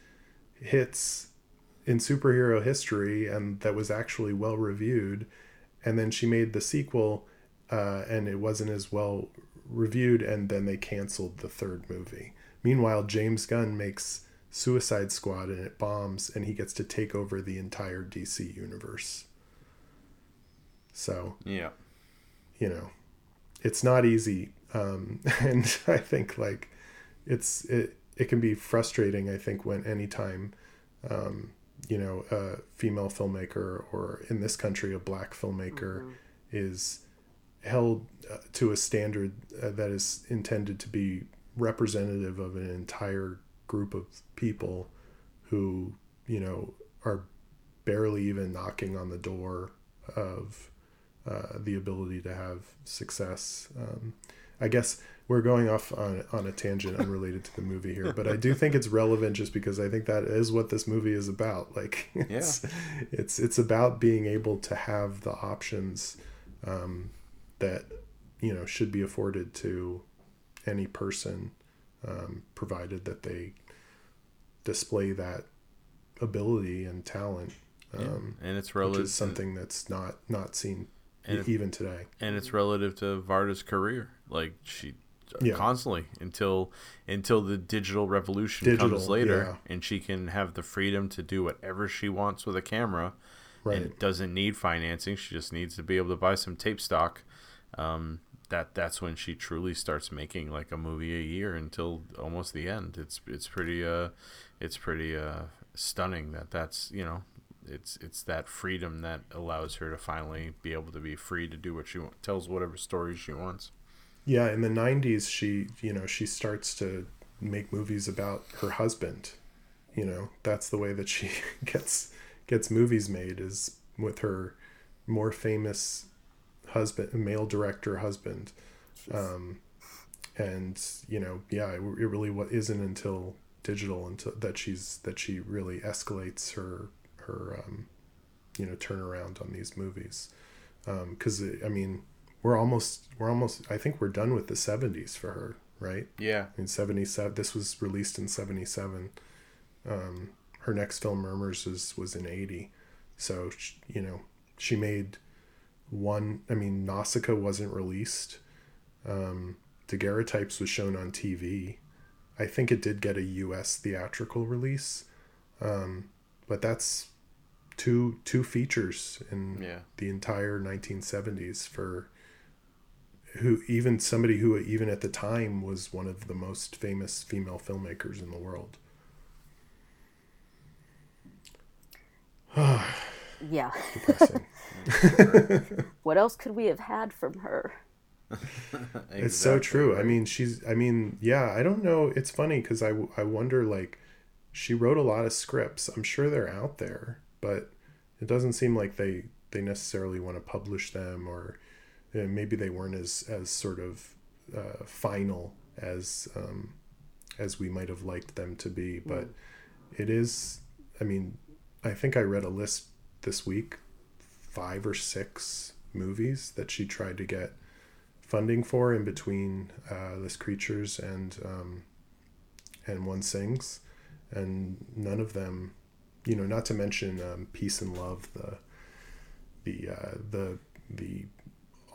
hits in superhero history, and that was actually well reviewed. And then she made the sequel, uh, and it wasn't as well reviewed, and then they canceled the third movie. Meanwhile, James Gunn makes Suicide Squad, and it bombs, and he gets to take over the entire DC universe. So Yeah. you know it's not easy um <laughs> and i think like it's it it can be frustrating i think when anytime um you know a female filmmaker or in this country a black filmmaker is held uh, to a standard uh, that is intended to be representative of an entire group of people who you know are barely even knocking on the door of uh, the ability to have success. Um, I guess we're going off on, on a tangent unrelated to the movie here, but I do <laughs> think it's relevant just because I think that is what this movie is about. <laughs> Like, it's, yeah. it's, it's about being able to have the options um, that, you know, should be afforded to any person, um, provided that they display that ability and talent. Um, yeah. And it's relative. Which is something that's not, not seen and even today. And it's relative to Varda's career. Like she yeah. constantly until until the digital revolution digital, comes later yeah. and she can have the freedom to do whatever she wants with a camera right. and doesn't need financing she just needs to be able to buy some tape stock um, that that's when she truly starts making like a movie a year until almost the end. It's it's pretty uh it's pretty uh stunning that that's you know it's it's that freedom that allows her to finally be able to be free to do what she wants, tells whatever story she wants. Yeah in the 90s she you know she starts to make movies about her husband. You know that's the way that she <laughs> gets gets movies made is with her more famous husband male director husband um, and you know yeah it, it really what isn't until digital until that she's that she really escalates her her um, you know turnaround on these movies because um, I mean we're almost we're almost I think we're done with the 70s for her, right? Yeah. In 77 this was released in 77. Um, her next film Murmurs was was in 80. So she, you know, she made one I mean Nausicaa wasn't released. Um Daguerreotypes was shown on TV. I think it did get a US theatrical release. Um, but that's two two features in yeah. the entire 1970s for who even somebody who even at the time was one of the most famous female filmmakers in the world. <sighs> <sighs> yeah. <laughs> what else could we have had from her? exactly. <laughs> It's so true. I mean, she's. I mean, yeah. I don't know. It's funny because I I wonder like, she wrote a lot of scripts. I'm sure they're out there, but it doesn't seem like they they necessarily want to publish them or maybe they weren't as as sort of uh, final as um, as we might have liked them to be. But mm. it is. I mean, I think I read a list this week, five or six movies that she tried to get funding for in between uh, this creatures and um, and one sings, and none of them, you know, not to mention um, peace and love, the the uh, the the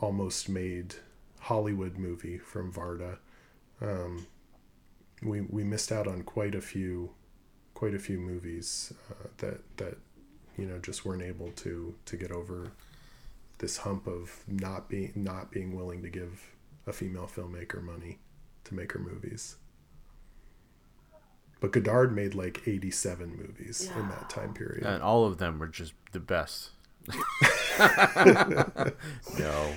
almost made Hollywood movie from Varda. Um, we we missed out on quite a few quite a few movies uh, that that you know just weren't able to to get over this hump of not being not being willing to give a female filmmaker money to make her movies. But Godard made like 87 movies yeah. in that time period. And all of them were just the best. <laughs> no.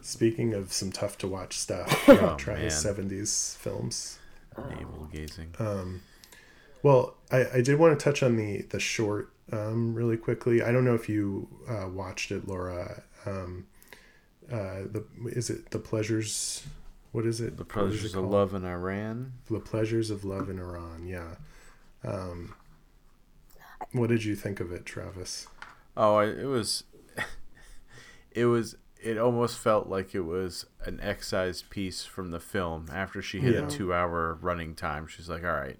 Speaking of some tough to watch stuff, oh, try his seventies films. Navel gazing. Um, well, I, I did want to touch on the the short um, really quickly. I don't know if you uh, watched it, Laura. Um, uh, the is it the pleasures? What is it? The pleasures of love in Iran. The pleasures of love in Iran. Yeah. Um, what did you think of it, Travis? Oh, I, it was, <laughs> it was, it almost felt like it was an excised piece from the film. After she hit yeah. a two-hour running time, she's like, "All right,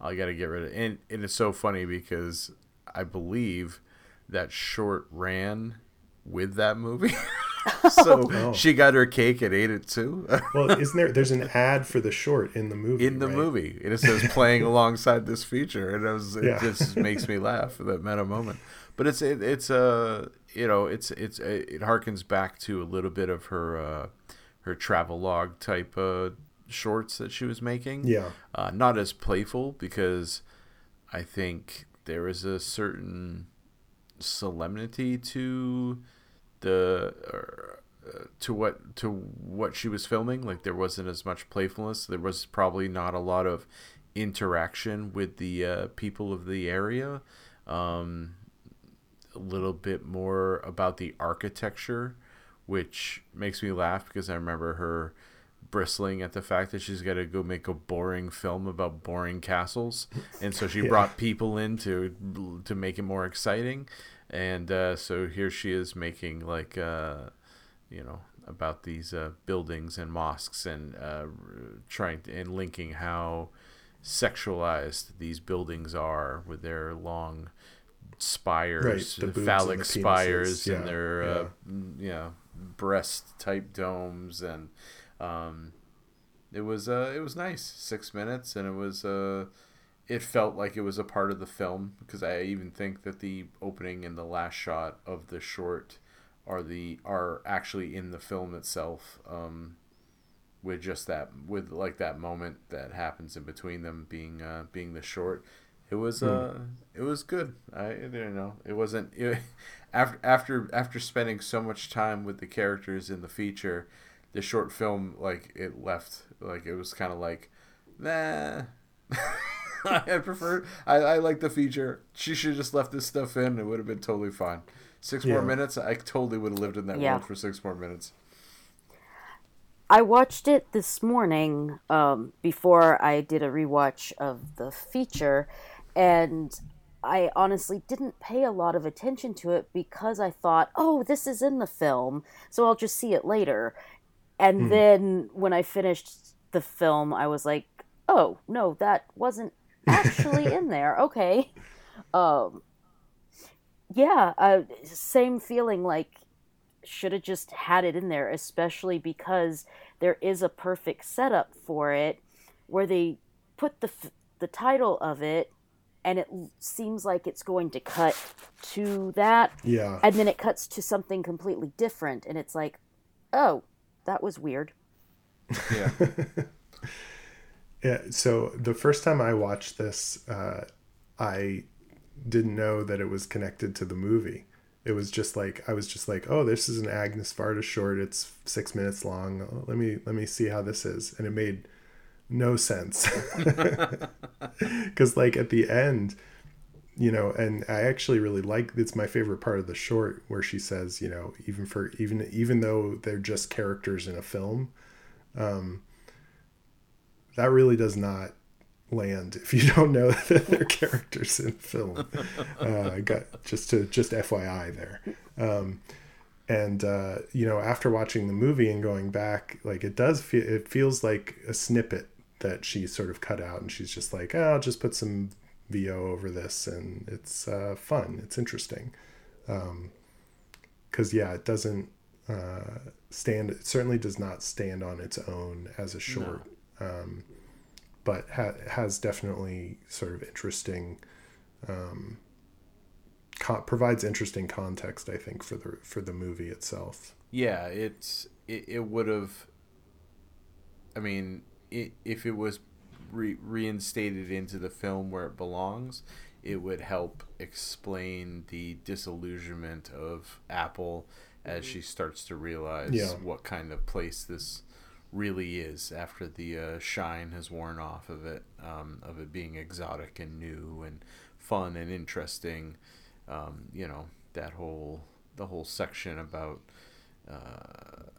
I got to get rid of." It. And and it's so funny because I believe that short ran with that movie. <laughs> so <laughs> oh. she got her cake and ate it too. <laughs> well, isn't there? There's an ad for the short in the movie. In the right? movie, and it says playing alongside this feature, and it, was, it yeah. just makes me laugh that meta moment but it's it, it's a uh, you know it's it's it harkens back to a little bit of her uh, her travel log type uh, shorts that she was making. Yeah, uh, not as playful because I think there is a certain solemnity to the to what to what she was filming. Like there wasn't as much playfulness. There was probably not a lot of interaction with the uh, people of the area. Um, a little bit more about the architecture, which makes me laugh because I remember her bristling at the fact that she's got to go make a boring film about boring castles, and so she <laughs> yeah. brought people in to to make it more exciting, and uh, so here she is making like uh, you know about these uh, buildings and mosques and uh, trying to, and linking how sexualized these buildings are with their long spires, right, the phallic and the spires, yeah, and their yeah. Uh, you know breast type domes, and um, it was uh, it was nice, six minutes, and it was uh, it felt like it was a part of the film because I even think that the opening and the last shot of the short are the are actually in the film itself. Um, with just that with like that moment that happens in between them being uh, being the short it was hmm. uh it was good i you know it wasn't <laughs> it, after after after spending so much time with the characters in the feature the short film like it left like it was kind of like nah <laughs> i prefer I, I like the feature she should have just left this stuff in it would have been totally fine six yeah. more minutes i totally would have lived in that yeah. world for six more minutes I watched it this morning um, before I did a rewatch of the feature, and I honestly didn't pay a lot of attention to it because I thought, oh, this is in the film, so I'll just see it later. And mm. then when I finished the film, I was like, oh, no, that wasn't actually <laughs> in there. Okay. Um, yeah, uh, same feeling like should have just had it in there, especially because there is a perfect setup for it where they put the the title of it and it seems like it's going to cut to that. Yeah. And then it cuts to something completely different and it's like, "Oh, that was weird." Yeah. <laughs> yeah, so the first time I watched this, uh, I didn't know that it was connected to the movie it was just like I was just like, oh, this is an Agnes Varda short. It's six minutes long. Let me let me see how this is, and it made no sense <laughs> <laughs> because like at the end, you know, and I actually really like it's my favorite part of the short where she says, you know, even for even even though they're just characters in a film, um, that really does not land if you <laughs> don't know that they're <laughs> characters in film. Uh, got just to just FYI there. Um, and uh, you know, after watching the movie and going back, like it does feel it feels like a snippet that she sort of cut out, and she's just like, oh, I'll just put some VO over this, and it's uh, fun. It's interesting. Because um, yeah, it doesn't uh, stand. It certainly does not stand on its own as a short. No. Um, but ha- has definitely sort of interesting um, co- provides interesting context I think for the for the movie itself. Yeah, it's it, it would have I mean, it, if it was re- reinstated into the film where it belongs, it would help explain the disillusionment of Apple as she starts to realize yeah. what kind of place this really is after the uh, shine has worn off of it, um, of it being exotic and new and fun and interesting. Um, you know that whole the whole section about uh,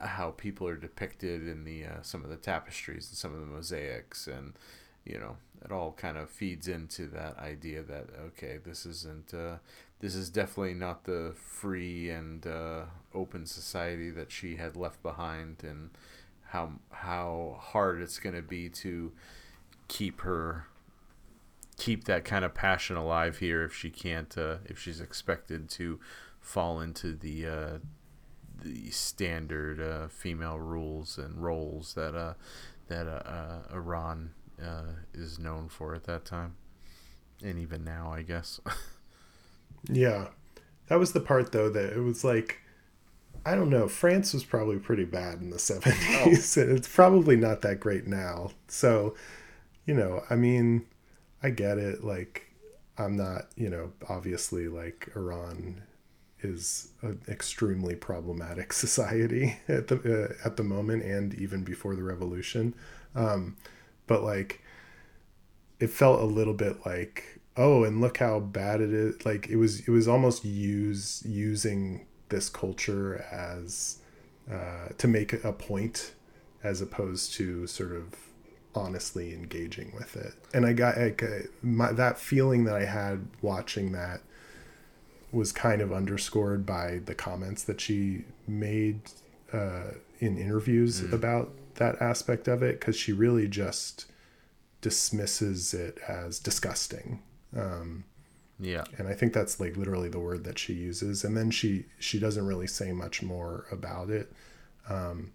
how people are depicted in the uh, some of the tapestries and some of the mosaics and you know it all kind of feeds into that idea that okay this isn't uh, this is definitely not the free and uh, open society that she had left behind and how how hard it's going to be to keep her keep that kind of passion alive here if she can't uh, if she's expected to fall into the uh, the standard uh, female rules and roles that uh, that uh, uh, Iran is known for at that time and even now I guess <laughs> yeah that was the part though that it was like I don't know. France was probably pretty bad in the <laughs> 70s, oh. and it's probably not that great now. So, you know, I mean, I get it. Like, I'm not, you know, obviously like Iran is an extremely problematic <laughs> society at the uh, at the moment and even before the revolution. Um, but like, it felt a little bit like oh, and look how bad it is. Like it was it was almost use using this culture as uh, to make a point as opposed to sort of honestly engaging with it. And I got like uh, my, that feeling that I had watching that was kind of underscored by the comments that she made uh, in interviews mm. about that aspect of it because she really just dismisses it as disgusting. Um, yeah, and I think that's like literally the word that she uses, and then she she doesn't really say much more about it. Um,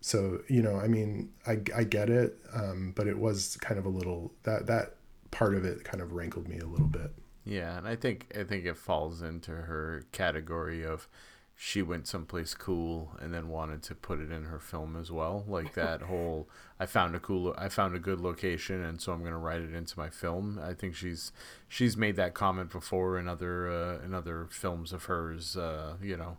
so you know, I mean, I I get it, um, but it was kind of a little that that part of it kind of rankled me a little bit. Yeah, and I think I think it falls into her category of she went someplace cool and then wanted to put it in her film as well. Like <laughs> that whole I found a cool I found a good location and so I'm going to write it into my film. I think she's she's made that comment before in other uh, in other films of hers uh, you know,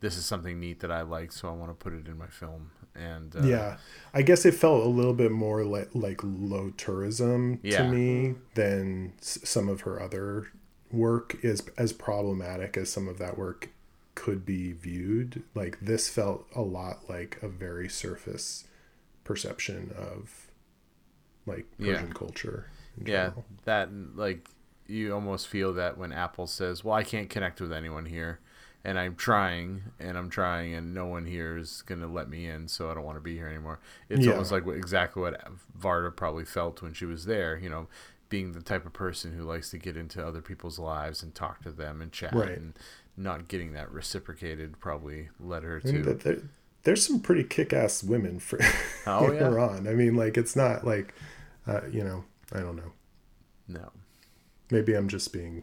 this is something neat that I like so I want to put it in my film. And uh, Yeah. I guess it felt a little bit more like like low tourism yeah. to me than some of her other work is as problematic as some of that work could be viewed. Like this felt a lot like a very surface perception of like Persian yeah. culture. Yeah, that like you almost feel that when Apple says, "Well, I can't connect with anyone here." And I'm trying and I'm trying and no one here is going to let me in so I don't want to be here anymore. It's yeah. almost like what, exactly what Varda probably felt when she was there, you know, being the type of person who likes to get into other people's lives and talk to them and chat right. and not getting that reciprocated probably led her to. There, there's some pretty kick-ass women for <laughs> oh, yeah. on. I mean, like it's not like, uh, you know, I don't know. No. Maybe I'm just being.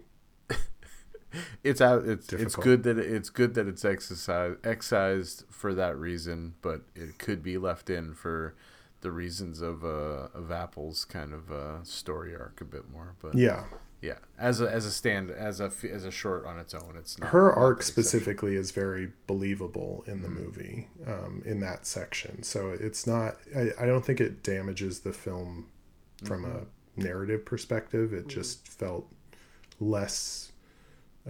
<laughs> it's out. It's difficult. it's good that it's good that it's exercised excised for that reason, but it could be left in for the reasons of uh of Apple's kind of uh story arc a bit more. But yeah, yeah, as a as a stand as a as a short on its own, it's not. Her arc specifically is very believable in the mm-hmm. movie, um, in that section. So it's not. I, I don't think it damages the film from mm-hmm. a narrative perspective. It mm-hmm. just felt less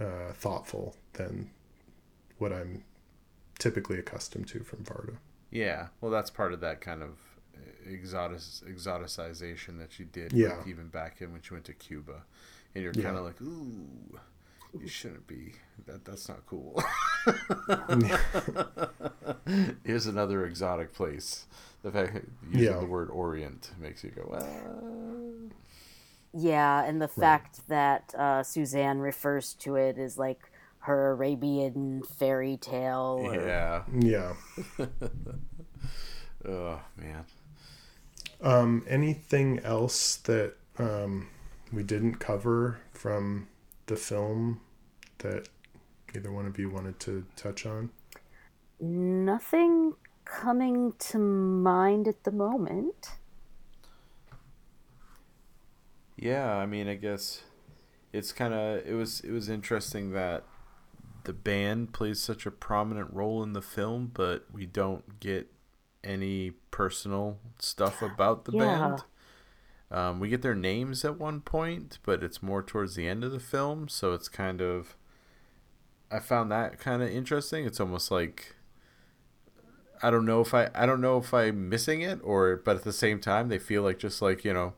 uh, thoughtful than what I'm typically accustomed to from Varda. Yeah, well, that's part of that kind of exotic exoticization that she did. Yeah. even back in when she went to Cuba and you're kind of like, ooh, you shouldn't be. That that's not cool. <laughs> <laughs> Here's another exotic place. The fact that using yeah. the word Orient makes you go. Yeah, and the right. fact that uh, Suzanne refers to it as like her Arabian fairy tale. Or... Yeah. Yeah. <laughs> oh man. Um, anything else that um, we didn't cover from the film that either one of you wanted to touch on? Nothing coming to mind at the moment. Yeah, I mean, I guess it's kind of it was it was interesting that the band plays such a prominent role in the film, but we don't get any personal stuff about the yeah. band. Um, we get their names at one point, but it's more towards the end of the film, so it's kind of. I found that kind of interesting. It's almost like I don't know if I I don't know if I'm missing it or but at the same time they feel like just like you know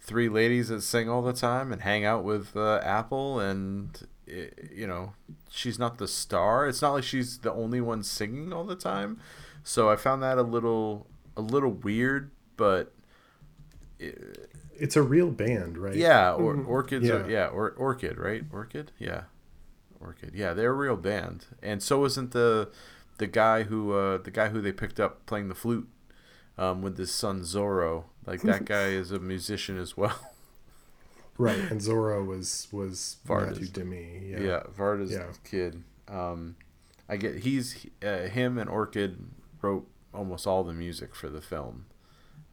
three ladies that sing all the time and hang out with uh, Apple and it, you know she's not the star. It's not like she's the only one singing all the time. So I found that a little a little weird, but it's a real band, right? Yeah, or mm-hmm. Orchids. Yeah, are, yeah or Orchid, right? Orchid. Yeah, Orchid. Yeah, they're a real band, and so isn't the the guy who uh, the guy who they picked up playing the flute um, with his son Zorro. Like that <laughs> guy is a musician as well. <laughs> right, and Zorro was was Varda's. Matthew Demy. Yeah, yeah Varda's yeah. kid. Um, I get he's uh, him and Orchid wrote almost all the music for the film.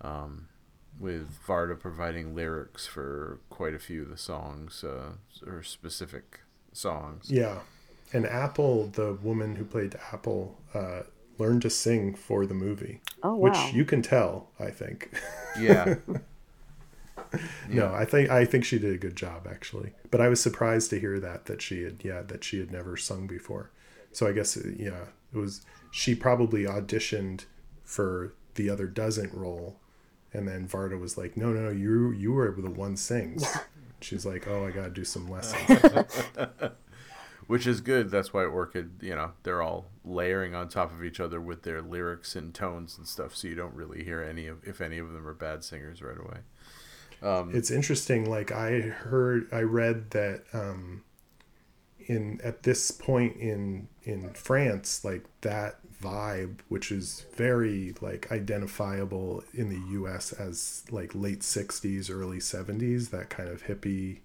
Um, with Varda providing lyrics for quite a few of the songs, uh, or specific songs. Yeah. and Apple, the woman who played Apple, uh, learned to sing for the movie. Oh, wow. Which you can tell, I think. Yeah. <laughs> No, I think I think she did a good job actually. But I was surprised to hear that that she had yeah that she had never sung before. So I guess uh, yeah it was she probably auditioned for the other doesn't role, and then Varda was like, no no no you you were the one sings. She's like, oh I gotta do some lessons. <laughs> Which is good. That's why Orchid, you know, they're all layering on top of each other with their lyrics and tones and stuff, so you don't really hear any of if any of them are bad singers right away. it's interesting like i heard i read that um in at this point in in france like that vibe which is very like identifiable in the us as like late 60s early 70s that kind of hippie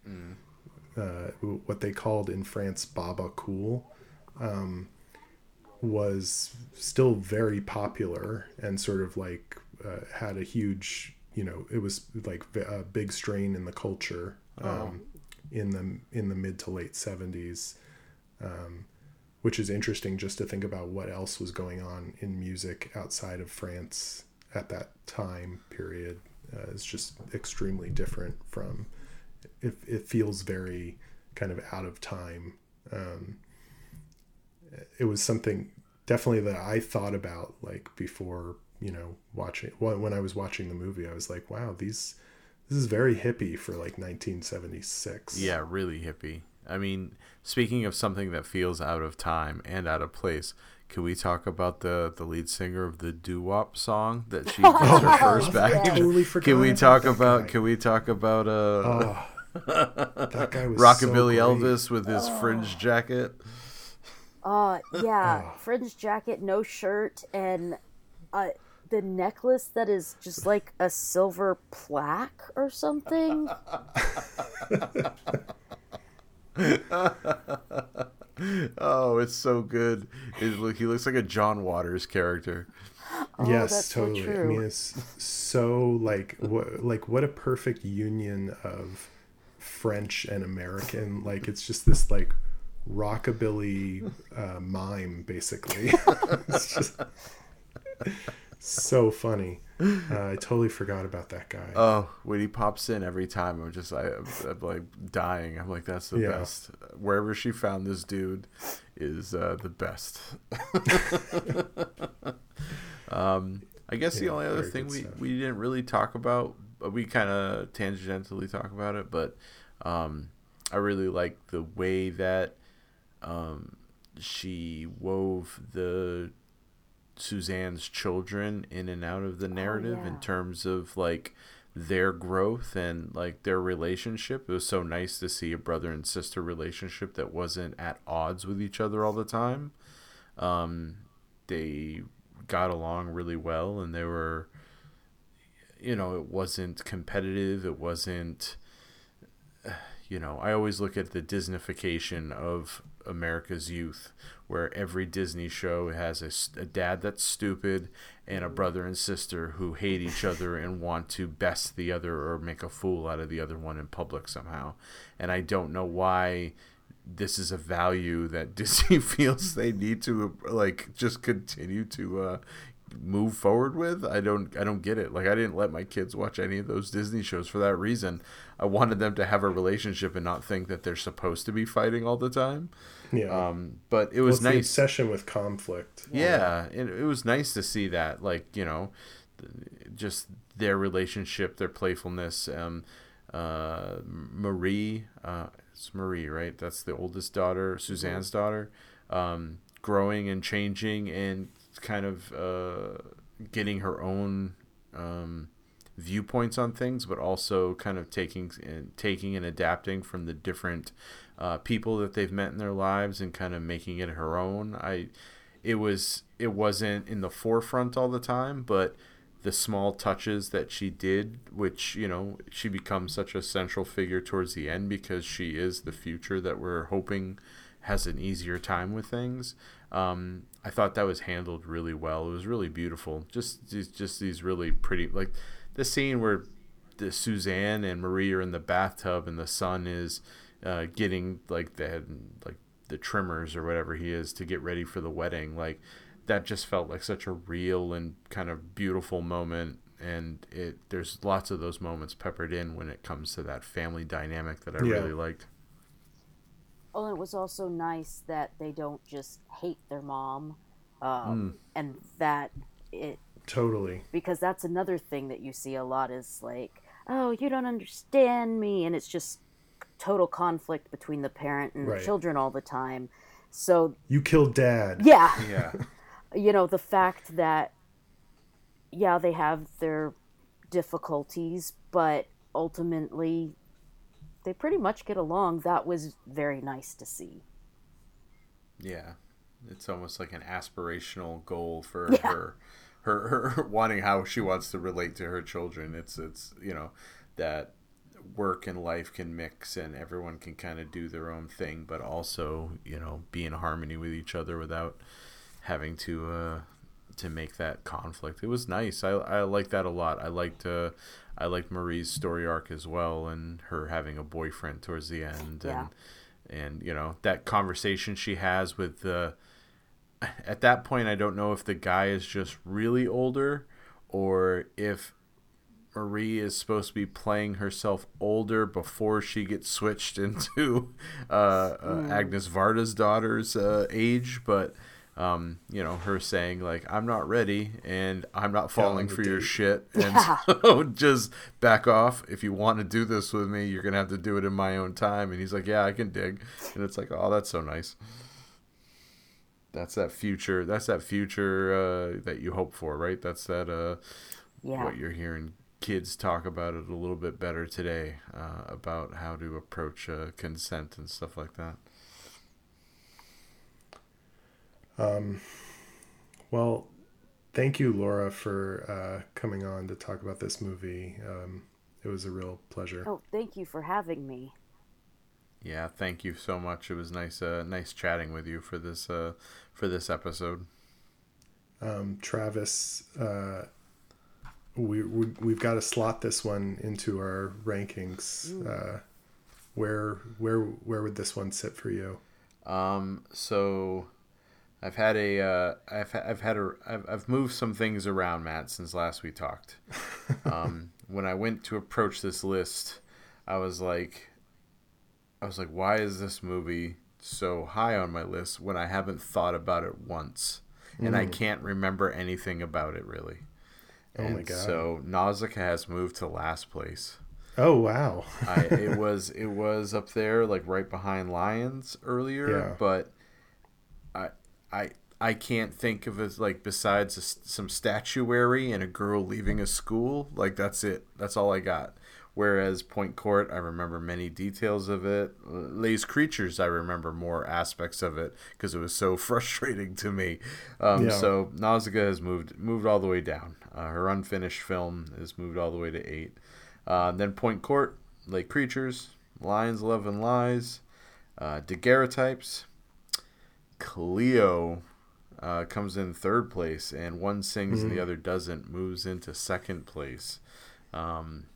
uh, what they called in france baba cool um, was still very popular and sort of like uh, had a huge you know it was like a big strain in the culture um, in the in the mid to late 70s um, which is interesting just to think about what else was going on in music outside of France at that time period uh, it's just extremely different from it, it feels very kind of out of time um, it was something definitely that I thought about like before you know watching when I was watching the movie I was like wow these this is very hippie for like 1976 Yeah, really hippie. I mean, speaking of something that feels out of time and out of place, can we talk about the the lead singer of the doo wop song that she <laughs> gets her first back? yeah. totally Can we talk about? guy. Can we talk about uh, oh that guy <laughs> was Rockabilly so. Elvis with his fringe jacket? Uh, yeah, fringe jacket, no shirt, and uh, the necklace that is just like a silver plaque or something. <laughs> <laughs> Oh, it's so good. It, look, he looks like a John Waters character. yes that's so totally i true. mean it's so like what like what a perfect union of french and american like it's just this like rockabilly uh, mime basically <laughs> it's just so funny <laughs> uh, i totally forgot about that guy Oh, when he pops in every time, I'm just I, I'm, I'm like dying. I'm like, that's the Yeah. best. Wherever she found this dude is uh, the best. <laughs> um, I guess the only other thing we, stuff. we didn't really talk about, but we kind of tangentially talk about it, but um, I really like the way that um, she wove the Suzanne's children in and out of the narrative in yeah. terms of like their growth and like their relationship. It was so nice to see a brother and sister relationship that wasn't at odds with each other all the time. Um, they got along really well and they were, you know, it wasn't competitive. It wasn't, you know, I always look at the Disneyfication of America's youth, where every Disney show has a dad that's stupid and a brother and sister who hate each other and want to best the other or make a fool out of the other one in public somehow. And I don't know why this is a value that <laughs> Disney feels they need to like just continue to uh, move forward with. I don't I don't get it. Like I didn't let my kids watch any of those Disney shows for that reason. I wanted them to have a relationship and not think that they're supposed to be fighting all the time. yeah Um, but it Well, was the nice. obsession with conflict Yeah, and it was nice to see that, like you know, just their relationship, their playfulness. Um, uh, Marie, uh, it's Marie, right? That's the oldest daughter, Suzanne's daughter. Um, growing and changing and kind of uh, getting her own um, viewpoints on things, but also kind of taking and taking and adapting from the different uh, people that they've met in their lives and kind of making it her own. I, it was it wasn't in the forefront all the time, but the small touches that she did, which you know she becomes such a central figure towards the end because she is the future that we're hoping has an easier time with things. Um, I thought that was handled really well. It was really beautiful. Just these, just these really pretty like the scene where the Suzanne and Marie are in the bathtub and the sun is uh, getting like the like the trimmers or whatever he is to get ready for the wedding. Like that just felt like such a real and kind of beautiful moment and it there's lots of those moments peppered in when it comes to that family dynamic that I Yeah. really liked. Oh, and it was also nice that they don't just hate their mom, um, and that it Totally. because that's another thing that you see a lot is like, oh, you don't understand me, and it's just total conflict between the parent and Right. the children all the time. So You killed dad. yeah, Yeah. <laughs> you know the fact that yeah they have their difficulties, but ultimately they pretty much get along. That was very nice to see. Yeah, it's almost like an aspirational goal for Yeah. her, her, her wanting how she wants to relate to her children. It's it's you know that work and life can mix and everyone can kind of do their own thing, but also you know be in harmony with each other without having to uh, to make that conflict. It was nice. I I like that a lot. I liked uh, I liked Marie's story arc as well, and her having a boyfriend towards the end, Yeah. and and you know that conversation she has with the. At that point, I don't know if the guy is just really older, or if Marie is supposed to be playing herself older before she gets switched <laughs> into uh, uh, Agnes Varda's daughter's uh, age, but um, you know, her saying like, "I'm not ready and I'm not falling for your shit," <laughs> and Yeah. so just back off. If you want to do this with me, you're gonna have to do it in my own time. And he's like, "Yeah, I can dig," and it's like, "Oh, that's so nice." That's that future. That's that future uh, that you hope for, right? That's that. Uh, Yeah. what you're hearing kids talk about it a little bit better today uh, about how to approach uh, consent and stuff like that. Well, thank you, Laura, for uh, coming on to talk about this movie. Um, it was a real pleasure. Oh, thank you for having me. Yeah, thank you so much. It was nice, uh, nice chatting with you for this, uh, for this episode. Um, Travis, uh, we, we we've got to slot this one into our rankings. Uh, where where where would this one sit for you? Um, so I've had a, uh, I've, I've had a, I've, I've moved some things around, Matt, since last we talked. <laughs> um, when I went to approach this list, I was like, I was like, why is this movie so high on my list when I haven't thought about it once, and I can't remember anything about it really. Oh my God. So Nausicaa has moved to last place. Oh wow! I, it <laughs> was it was up there like right behind Lions earlier, Yeah. but I I can't think of it like besides a some statuary and a girl leaving a school. Like that's it. That's all I got. Whereas Pointe Courte, I remember many details of it. Les Créatures, I remember more aspects of it because it was so <laughs> frustrating to me. Um, Yeah. So Nausicaa has moved moved all the way down. Uh, her unfinished film has moved all the way to eight. Uh, then Pointe Courte, Les Créatures, Lions, Love and Lies, uh, Daguerreotypes, Cleo uh, comes in third place, and one sings and the other doesn't, moves into second place, um,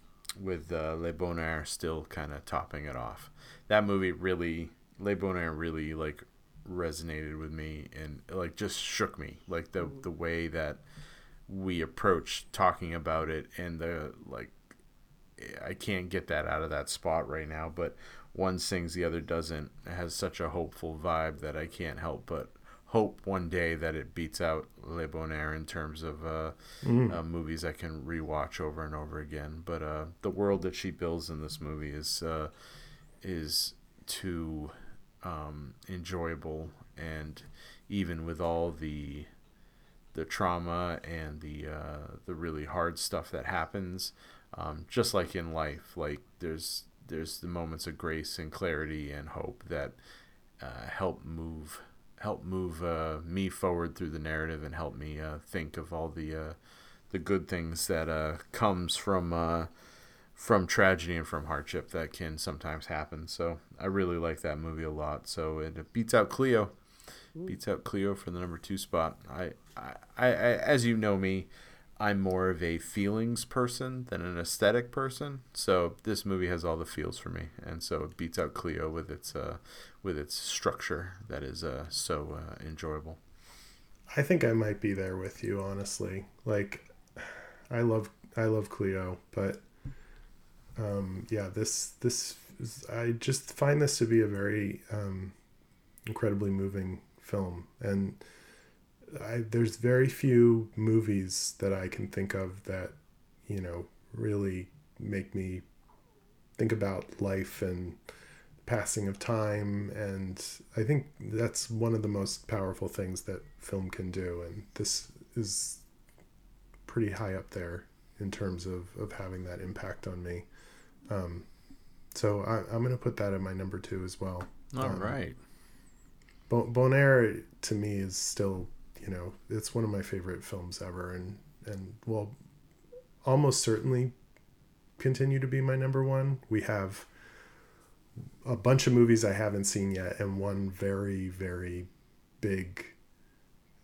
with uh, Le Bonheur still kind of topping it off. That movie really, Le Bonheur really like resonated with me and like just shook me, like the the way that we approached talking about it and the like I can't get that out of that spot right now, but one sings, the other doesn't. It has such a hopeful vibe that I can't help but hope one day that it beats out Le Bonheur in terms of uh, uh, movies I can rewatch over and over again. But uh, the world that she builds in this movie is uh, is too um, enjoyable, and even with all the the trauma and the uh, the really hard stuff that happens, um, just like in life, like there's there's the moments of grace and clarity and hope that uh, help move help move uh, me forward through the narrative and help me uh, think of all the uh, the good things that uh, comes from uh, from tragedy and from hardship that can sometimes happen. So I really like that movie a lot. So it beats out Cleo beats out Cleo for the number two spot. I, I, I, I as you know me, I'm more of a feelings person than an aesthetic person. So this movie has all the feels for me, and so it beats out Cleo with its uh, with its structure that is uh, so uh, enjoyable. I think I might be there with you, honestly. Like, I love I love Cleo, but um, yeah, this this is, I just find this to be a very um, incredibly moving film, and I, there's very few movies that I can think of that you know really make me think about life and passing of time. And i think that's one of the most powerful things that film can do. And this is pretty high up there in terms of, of having that impact on me. Um, so I, i'm going to put that at my number two as well. All um, right. Bon, bon Air to me is still, you know, it's one of my favorite films ever, and and will almost certainly continue to be my number one. We have a bunch of movies I haven't seen yet, and one very very big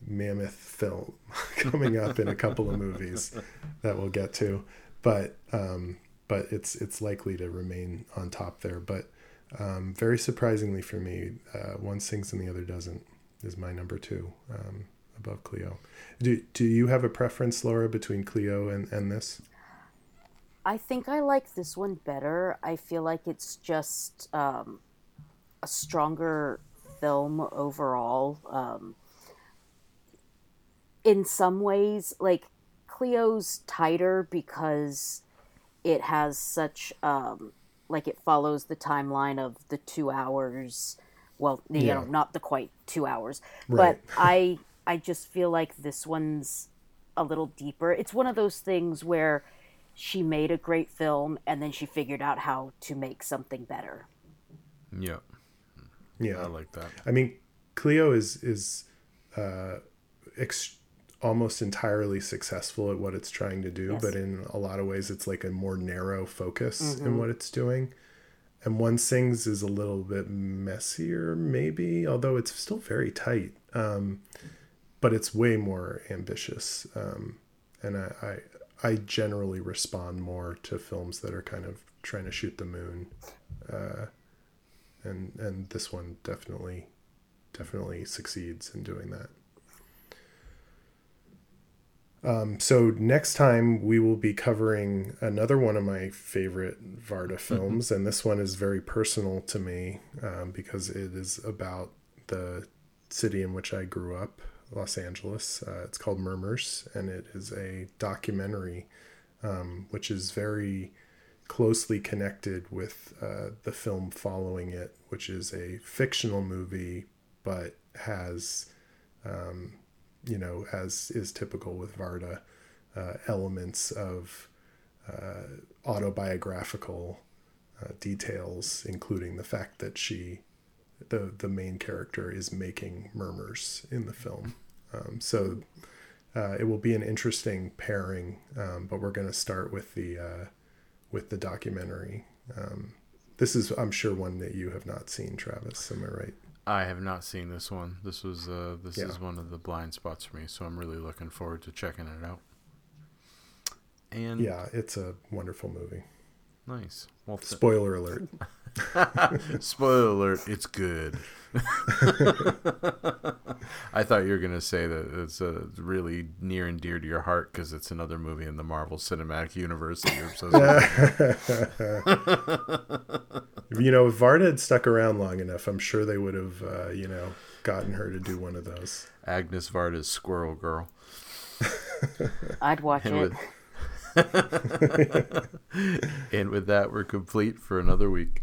mammoth film <laughs> coming up in a couple of movies that we'll get to, but um, but it's it's likely to remain on top there, but. Um, very surprisingly for me, uh, one sings and the other doesn't is my number two um, above Cleo. Do do you have a preference, Laura, between Cleo and, and this? I think I like this one better. I feel like it's just um, a stronger film overall. Um, in some ways, like Cleo's tighter because it has such um, like it follows the timeline of the two hours. Well, you Yeah. know, not the quite two hours, Right. but I I just feel like this one's a little deeper. It's one of those things where she made a great film and then she figured out how to make something better. Yeah, Yeah, I like that. I mean, Cleo is is uh, ex- almost entirely successful at what it's trying to do, Yes. but in a lot of ways, it's like a more narrow focus in what it's doing. And one sings is a little bit messier, maybe, although it's still very tight. Um, but it's way more ambitious, um, and I, I I generally respond more to films that are kind of trying to shoot the moon, uh, and and this one definitely definitely succeeds in doing that. Um, so next time we will be covering another one of my favorite Varda films, and this one is very personal to me um, because it is about the city in which I grew up, Los Angeles. Uh, it's called Mur Murs, and it is a documentary um, which is very closely connected with uh, the film following it, which is a fictional movie but has um, you know, as is typical with Varda, uh, elements of uh, autobiographical uh, details, including the fact that she, the the main character, is making murmurs in the film. Um, so uh, it will be an interesting pairing, um, but we're going to start with the uh, with the documentary. Um, this is, I'm sure, one that you have not seen, Travis. Am I right? I have not seen this one. This was uh, this Yeah. is one of the blind spots for me, so I'm really looking forward to checking it out. And Yeah, it's a wonderful movie. nice. Well, Spoiler alert. <laughs> <laughs> spoiler alert: it's good. <laughs> I thought you were gonna say that it's uh, really near and dear to your heart because it's another movie in the Marvel Cinematic Universe that you're obsessed with. <laughs> you know, if Varda had stuck around long enough, I'm sure they would have, uh, you know, gotten her to do one of those. Agnes Varda's Squirrel Girl. I'd watch And it. with, and with that, we're complete for another week.